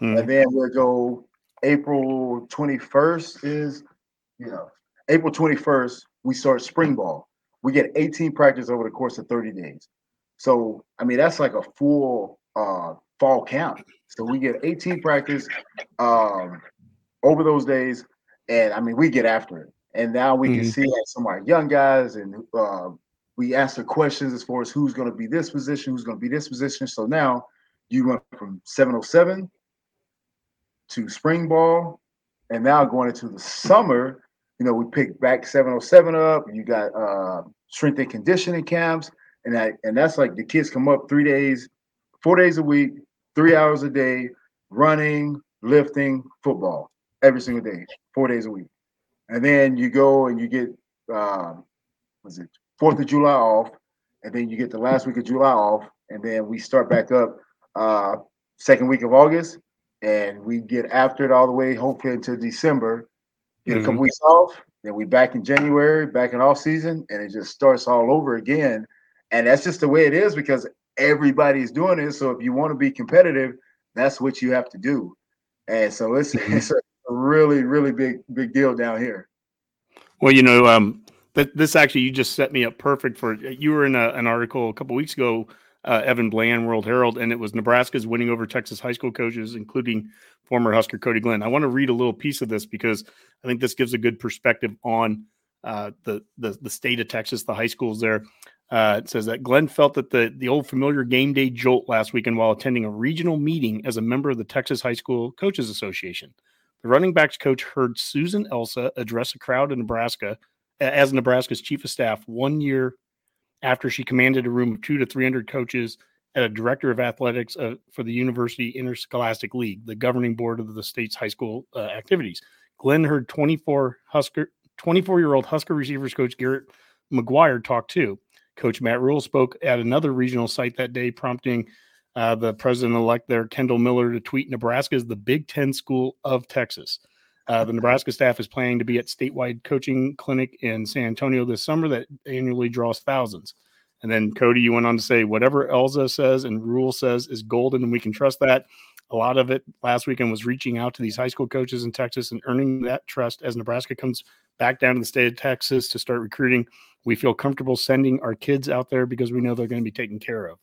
Mm-hmm. And then we'll go April 21st is, you know, April 21st, we start spring ball. We get 18 practice over the course of 30 days. So, I mean, that's like a full uh, fall camp. So we get 18 practice um, over those days. And I mean, we get after it. And now we mm-hmm. can see like some of our young guys and uh, we answer questions as far as who's going to be this position, who's going to be this position. So now you went from 707 to spring ball, and now going into the summer, you know, we picked back 707 up. You got uh, strength and conditioning camps, and that and that's like the kids come up three days, four days a week, three hours a day, running, lifting, football every single day, four days a week, and then you go and you get uh, was it Fourth of July off, and then you get the last week of July off, and then we start back up uh, second week of August, and we get after it all the way, hopefully until December. Get mm-hmm. a couple mm-hmm. weeks off, then we back in January, back in off season, and it just starts all over again. And that's just the way it is because everybody's doing it. So if you want to be competitive, that's what you have to do. And so it's mm-hmm. it's a really really big big deal down here. Well, you know, um, this actually, you just set me up perfect for. You were in a, an article a couple weeks ago, uh, Evan Bland, World Herald, and it was Nebraska's winning over Texas high school coaches, including former Husker Cody Glenn. I want to read a little piece of this because I think this gives a good perspective on uh, the, the the state of Texas, the high schools there. Uh, it says that Glenn felt that the the old familiar game day jolt last weekend while attending a regional meeting as a member of the Texas High School Coaches Association. The running backs coach heard Susan Elza address a crowd in Nebraska as Nebraska's chief of staff one year after she commanded a room of two to 300 coaches at a director of athletics uh, for the University Interscholastic League, the governing board of the state's high school uh, activities. Glenn heard 24 Husker, 24 year old Husker receivers coach Garrett McGuire talk too. Coach Matt Rhule spoke at another regional site that day, prompting uh, the president elect there, Kendall Miller, to tweet Nebraska is the Big Ten school of Texas. Uh, the Nebraska staff is planning to be at statewide coaching clinic in San Antonio this summer that annually draws thousands. And then Cody, you went on to say whatever Elza says and Rhule says is golden, and we can trust that. A lot of it last weekend was reaching out to these high school coaches in Texas and earning that trust as Nebraska comes back down to the state of Texas to start recruiting. We feel comfortable sending our kids out there because we know they're going to be taken care of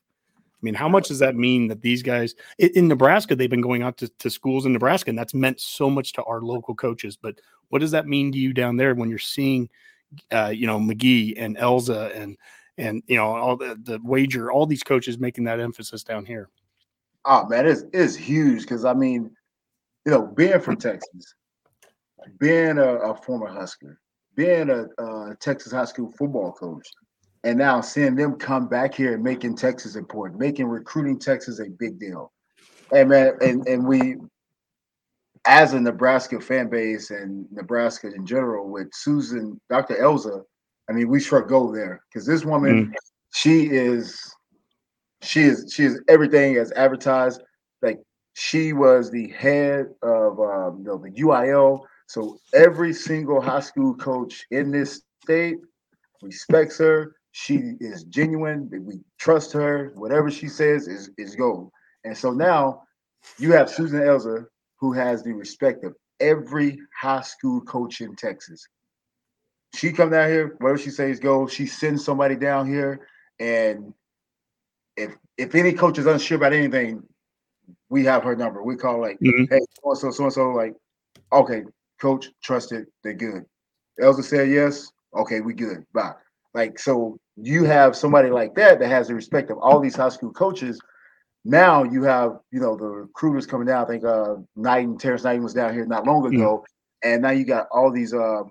mean, how much does that mean that these guys in Nebraska, they've been going out to, to schools in Nebraska, and that's meant so much to our local coaches. But what does that mean to you down there when you're seeing uh, you know McGuire and Elza and and you know all the, the wager, all these coaches making that emphasis down here. Oh man, it's it's huge because I mean, you know, being from Texas, being a, a former Husker, being a, a, Texas high school football coach, and now seeing them come back here and making Texas important, making recruiting Texas a big deal. And man, and and we, as a Nebraska fan base and Nebraska in general, with Susan, Dr. Elza, I mean, we struck gold there because this woman, mm. she is, she is, she is everything as advertised. Like she was the head of um, you know, the UIL so every single high school coach in this state respects her. She is genuine. We trust her. Whatever she says is is gold. And so now you have Susan Elza, who has the respect of every high school coach in Texas. She come down here, whatever she says go. She sends somebody down here, and if if any coach is unsure about anything, we have her number. We call like, mm-hmm. hey, so and so, so and so, like, okay, coach, trusted, they're good. Elza said yes, okay, we good. Bye. Like so, you have somebody like that that has the respect of all these high school coaches. Now you have, you know, the recruiters coming down. I think uh Knighton, Terrance Knighton was down here not long mm-hmm. ago, mm-hmm. and now you got all these uh,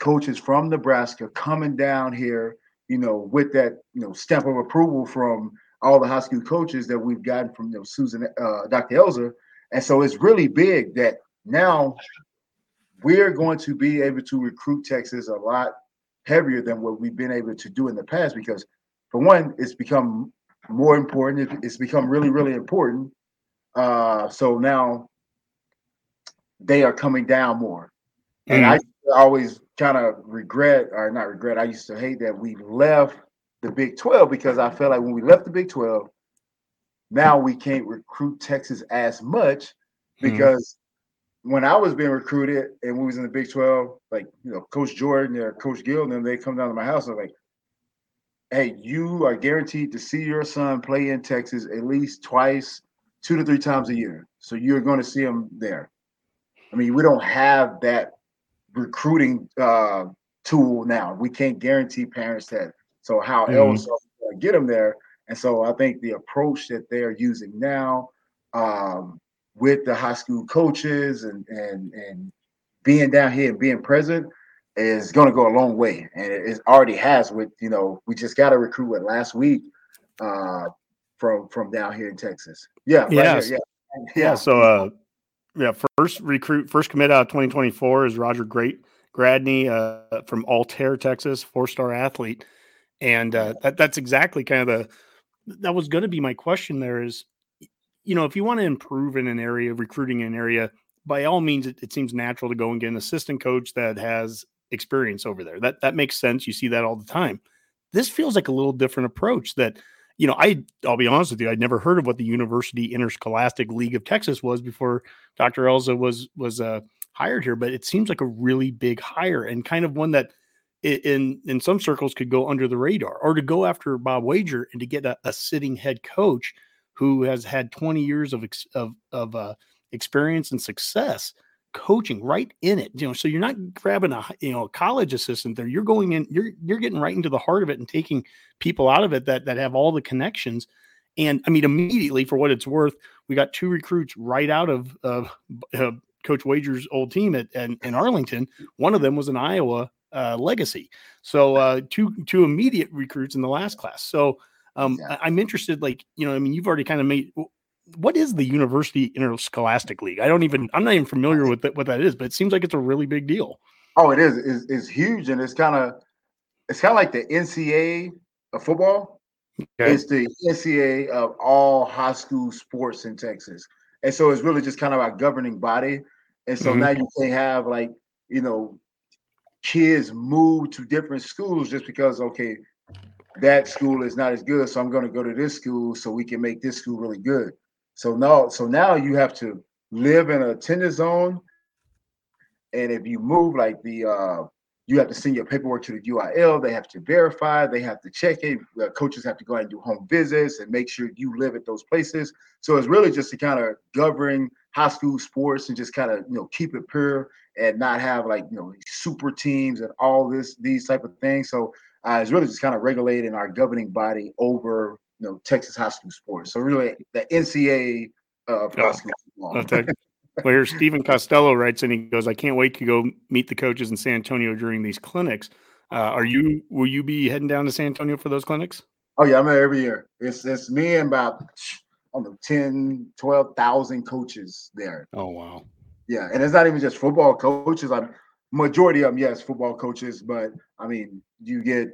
coaches from Nebraska coming down here, you know, with that, you know, stamp of approval from all the high school coaches that we've gotten from you know, Susan, uh, Dr. Elza. And so it's really big that now we're going to be able to recruit Texas a lot heavier than what we've been able to do in the past because, for one, it's become more important. It's become really, really important. Uh, so now they are coming down more. And mm. I always kind of regret, or not regret, I used to hate that we left the Big 12 because I felt like when we left the Big 12, now we can't recruit Texas as much mm. because when I was being recruited and we was in the Big 12, like you know, Coach Jordan or Coach Gill, and then they come down to my house and like, hey, you are guaranteed to see your son play in Texas at least twice, two to three times a year. So you're going to see him there. I mean, we don't have that recruiting uh, tool now. We can't guarantee parents that. So how mm-hmm. else get them there? And so I think the approach that they're using now, um, with the high school coaches and and and being down here and being present is going to go a long way, and it, it, already has. With you know, we just got a recruit with last week uh, from from down here in Texas. Yeah, yeah, right yeah, yeah, yeah. So, uh, yeah, first recruit, first commit out of 2024 is Roger Great Gradney uh, from Altair, Texas, four star athlete, and uh, that, that's exactly kind of the that was going to be my question. There is you know, if you want to improve in an area, recruiting an area, by all means, it, it, seems natural to go and get an assistant coach that has experience over there. That that makes sense. You see that all the time. This feels like a little different approach. That you know, I I'll be honest with you, I'd never heard of what the University Interscholastic League of Texas was before Dr. Elza was was uh, hired here. But it seems like a really big hire and kind of one that in in some circles could go under the radar or to go after Bob Wager and to get a, a sitting head coach who has had 20 years of of, of uh, experience and success coaching right in it you know so you're not grabbing a you know a college assistant there you're going in you're you're getting right into the heart of it and taking people out of it that that have all the connections. And i mean immediately for what it's worth we got two recruits right out of uh, uh, coach wager's old team at, in arlington. One of them was an iowa uh, legacy. So uh, two two immediate recruits in the last class. So um, yeah. I, am interested, like, you know, I mean, you've already kind of made what is the University Interscholastic League? I don't even, I'm not even familiar with that, what that is, but it seems like it's a really big deal. Oh, it is. It's, it's huge. And it's kind of, it's kind of like the NCAA of football. Okay. It's the NCAA of all high school sports in Texas. And so it's really just kind of our governing body. And so mm-hmm. now you can have like, you know, kids move to different schools just because, okay, that school is not as good, so I'm going to go to this school so we can make this school really good. So now, so now you have to live in a attendance zone, and if you move like the uh, you have to send your paperwork to the UIL. They have to verify. They have to check it. Coaches have to go out and do home visits and make sure you live at those places. So it's really just to kind of govern high school sports and just kind of you know keep it pure and not have like you know super teams and all this these type of things. So uh, it's really just kind of regulating our governing body over you know Texas high school sports. So really the NCAA of high school football. Well, here Stephen Costello writes and he goes, "I can't wait to go meet the coaches in San Antonio during these clinics. Uh, are you? Will you be heading down to San Antonio for those clinics? Oh yeah, I'm there every year. It's it's me and about I don't know 10, 12,000 coaches there. Oh wow. Yeah, and it's not even just football coaches. I'm majority of them, yes, football coaches, but I mean, you get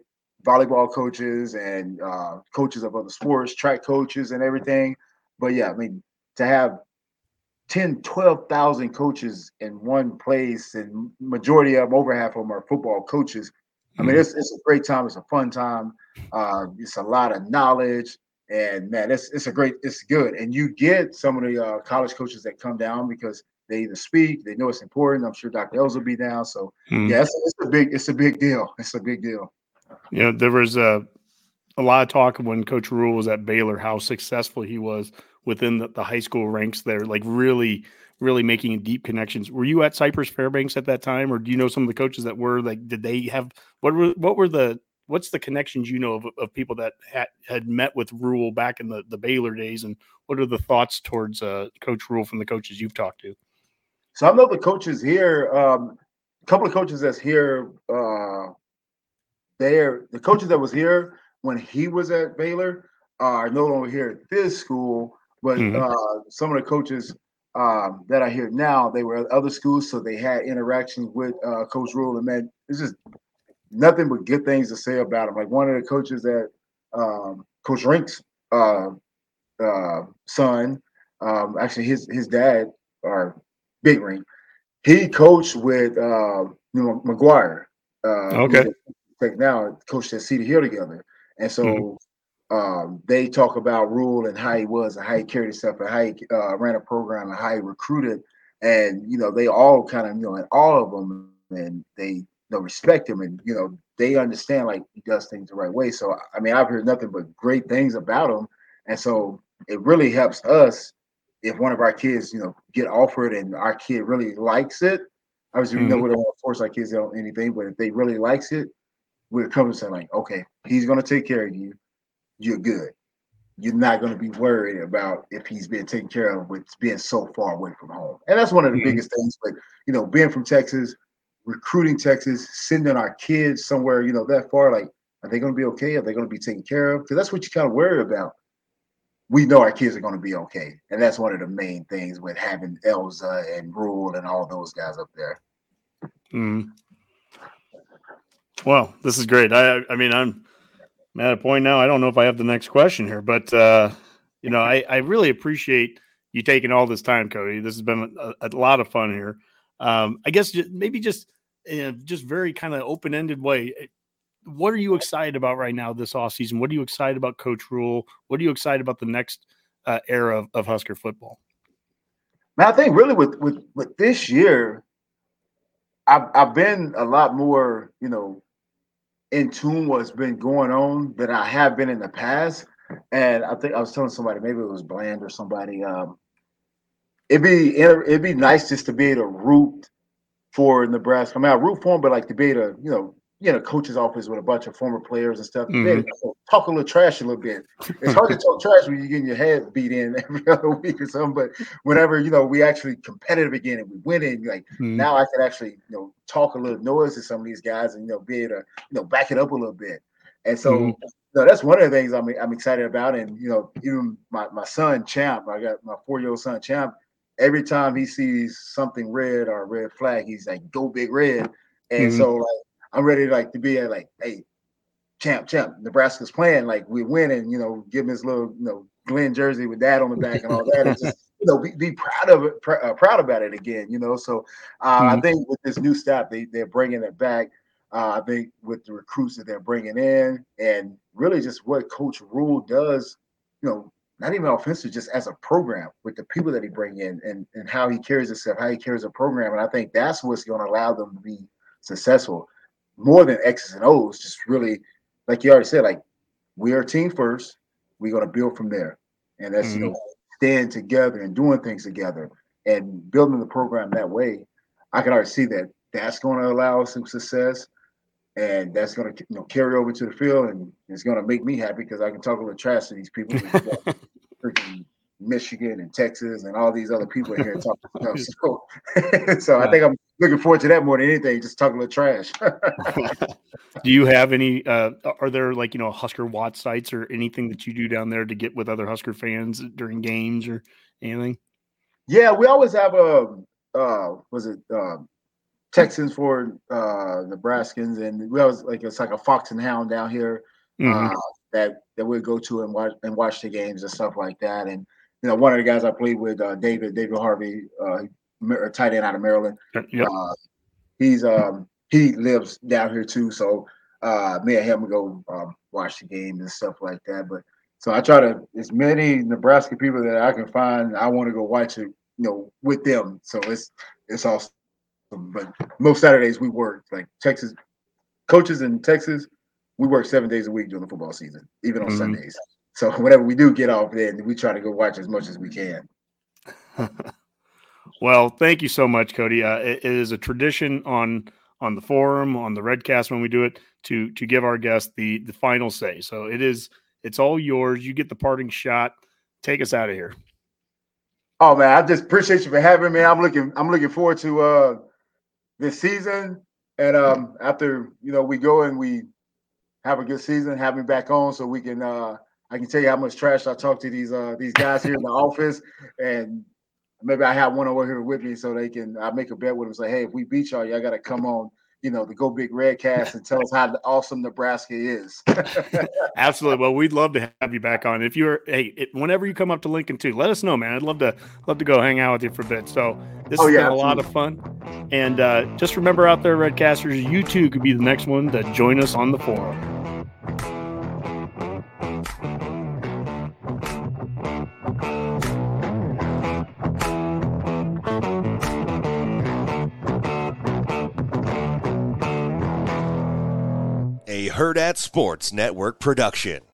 volleyball coaches and uh, coaches of other sports, track coaches, and everything. But yeah, I mean, to have 10, 12,000 coaches in one place, and majority of them, over half of them are football coaches. I mean, mm-hmm. it's, it's a great time. It's a fun time. Uh, it's a lot of knowledge, and man, it's it's a great, it's good. And you get some of the uh, college coaches that come down because they either speak, they know it's important. I'm sure Dr. Ells will be down. So mm-hmm. yeah, it's, it's, a big, it's a big deal. It's a big deal. You know, there was a a lot of talk when Coach Rhule was at Baylor, how successful he was within the, the high school ranks there, like really, really making deep connections. Were you at Cypress Fairbanks at that time, or do you know some of the coaches that were like? Did they have what were what were the what's the connections you know of, of people that had, had met with Rhule back in the, the Baylor days, and what are the thoughts towards uh, Coach Rhule from the coaches you've talked to? So I know the coaches here. Um, a couple of coaches that's here. Uh, there, the coaches that was here when he was at Baylor are no longer here at this school. But mm-hmm. uh, some of the coaches um, that are here now, they were at other schools, so they had interactions with uh, Coach Rhule, and man, it's just nothing but good things to say about him. Like one of the coaches that um, Coach Rink's uh, uh, son, um, actually his his dad, or Big ring. he coached with uh, you know McGuire. Uh, okay. Like now, coached at Cedar Hill together, and so mm-hmm um, they talk about Rhule and how he was and how he carried himself and how he uh, ran a program and how he recruited. And, you know, they all kind of, you know, and all of them, and they you know, respect him and, you know, they understand like he does things the right way. So, I mean, I've heard nothing but great things about him. And so it really helps us if one of our kids, you know, get offered and our kid really likes it. Obviously, mm-hmm. we know mm-hmm. we don't want to force our kids on anything, but if they really likes it, we're coming to say like, okay, he's going to take care of you you're good. You're not going to be worried about if he's being taken care of with being so far away from home. And that's one of the mm-hmm. biggest things. But you know, being from Texas, recruiting Texas, sending our kids somewhere, you know, that far, like, are they going to be okay? Are they going to be taken care of? Because that's what you kind of worry about. We know our kids are going to be okay, and that's one of the main things with having Elza and Rhule and all those guys up there. Mm. Well, this is great. I, I mean, I'm at a point now. I don't know if I have the next question here, but uh, you know, I, I really appreciate you taking all this time, Cody. This has been a, a lot of fun here. Um, I guess maybe just in a just very kind of open ended way. What are you excited about right now this off season? What are you excited about, Coach Rhule? What are you excited about the next uh, era of, of Husker football? Man, I think really with with with this year, I've I've been a lot more, you know, in tune with what's been going on that I have been in the past. And I think I was telling somebody, maybe it was Bland or somebody. Um, it'd be it'd be nice just to be able to root for Nebraska. I mean, I root for them, but like to be able to, you know, you know, coach's office with a bunch of former players and stuff. Mm-hmm. Talk a little trash a little bit. It's hard to talk trash when you're getting your head beat in every other week or something. But whenever you know we actually competitive again and we win it, like mm-hmm. now I can actually you know talk a little noise to some of these guys and you know be able to you know back it up a little bit. And so mm-hmm. you know, that's one of the things I'm I'm excited about. And you know, even my my son Champ, I got my four year old son Champ. Every time he sees something red or a red flag, he's like, "Go big red!" And mm-hmm. so like I'm ready like to be like, hey, champ, champ, Nebraska's playing, like we win and you know, give him his little, you know, Glenn jersey with dad on the back and all that. And just, you know, be, be proud of it, pr- uh, proud about it again, you know. So uh, mm-hmm. I think with this new staff, they they're bringing it back. Uh, I think with the recruits that they're bringing in, and really just what Coach Rhule does, you know, not even offensive, just as a program with the people that he bring in and and how he carries himself, how he carries a program, and I think that's what's going to allow them to be successful more than X's and O's, just really, like you already said, like we are a team first. We're gonna build from there, and that's mm-hmm. you know staying together and doing things together and building the program that way. I can already see that that's going to allow us some success, and that's going to you know carry over to the field, and it's going to make me happy because I can talk a little trash to these people. freaking Michigan and Texas and all these other people here talking stuff. So, so I think I'm looking forward to that more than anything. Just talking a little trash. do you have any? Uh, are there like you know Husker Watch sites or anything that you do down there to get with other Husker fans during games or anything? Yeah, we always have a uh, was it uh, Texans for uh, Nebraskans, and we always like it's like a fox and hound down here mm-hmm. uh, that that we go to and watch and watch the games and stuff like that. And you know, one of the guys I played with, uh, David David Harvey, uh, tight end out of Maryland. Yep. Uh, he's um, he lives down here too, so uh, me and him go um, watch the game and stuff like that. But so I try to as many Nebraska people that I can find. I want to go watch it, you know, with them. So it's it's awesome. But most Saturdays we work like Texas coaches in Texas. We work seven days a week during the football season, even on mm-hmm. Sundays. So whenever we do get off, then we try to go watch as much as we can. well, thank you so much, Cody. Uh, it, it is a tradition on on the forum on the Redcast when we do it to to give our guests the the final say. So it is it's all yours. You get the parting shot. Take us out of here. Oh man, I just appreciate you for having me. I'm looking I'm looking forward to uh this season. And um after you know we go and we have a good season, have me back on so we can uh I can tell you how much trash I talk to these uh these guys here in the office, and maybe I have one over here with me so they can I make a bet with them. Say, hey, if we beat y'all, y'all got to come on. You know, the Go Big Red cast and tell us how awesome Nebraska is. Absolutely. Well, we'd love to have you back on. If you're, hey, it, whenever you come up to Lincoln too, let us know, man. I'd love to love to go hang out with you for a bit. So this oh, has yeah, been a absolutely. lot of fun. And uh, just remember out there, Redcasters, you too could be the next one to join us on the forum. Hurrdat Sports Network production.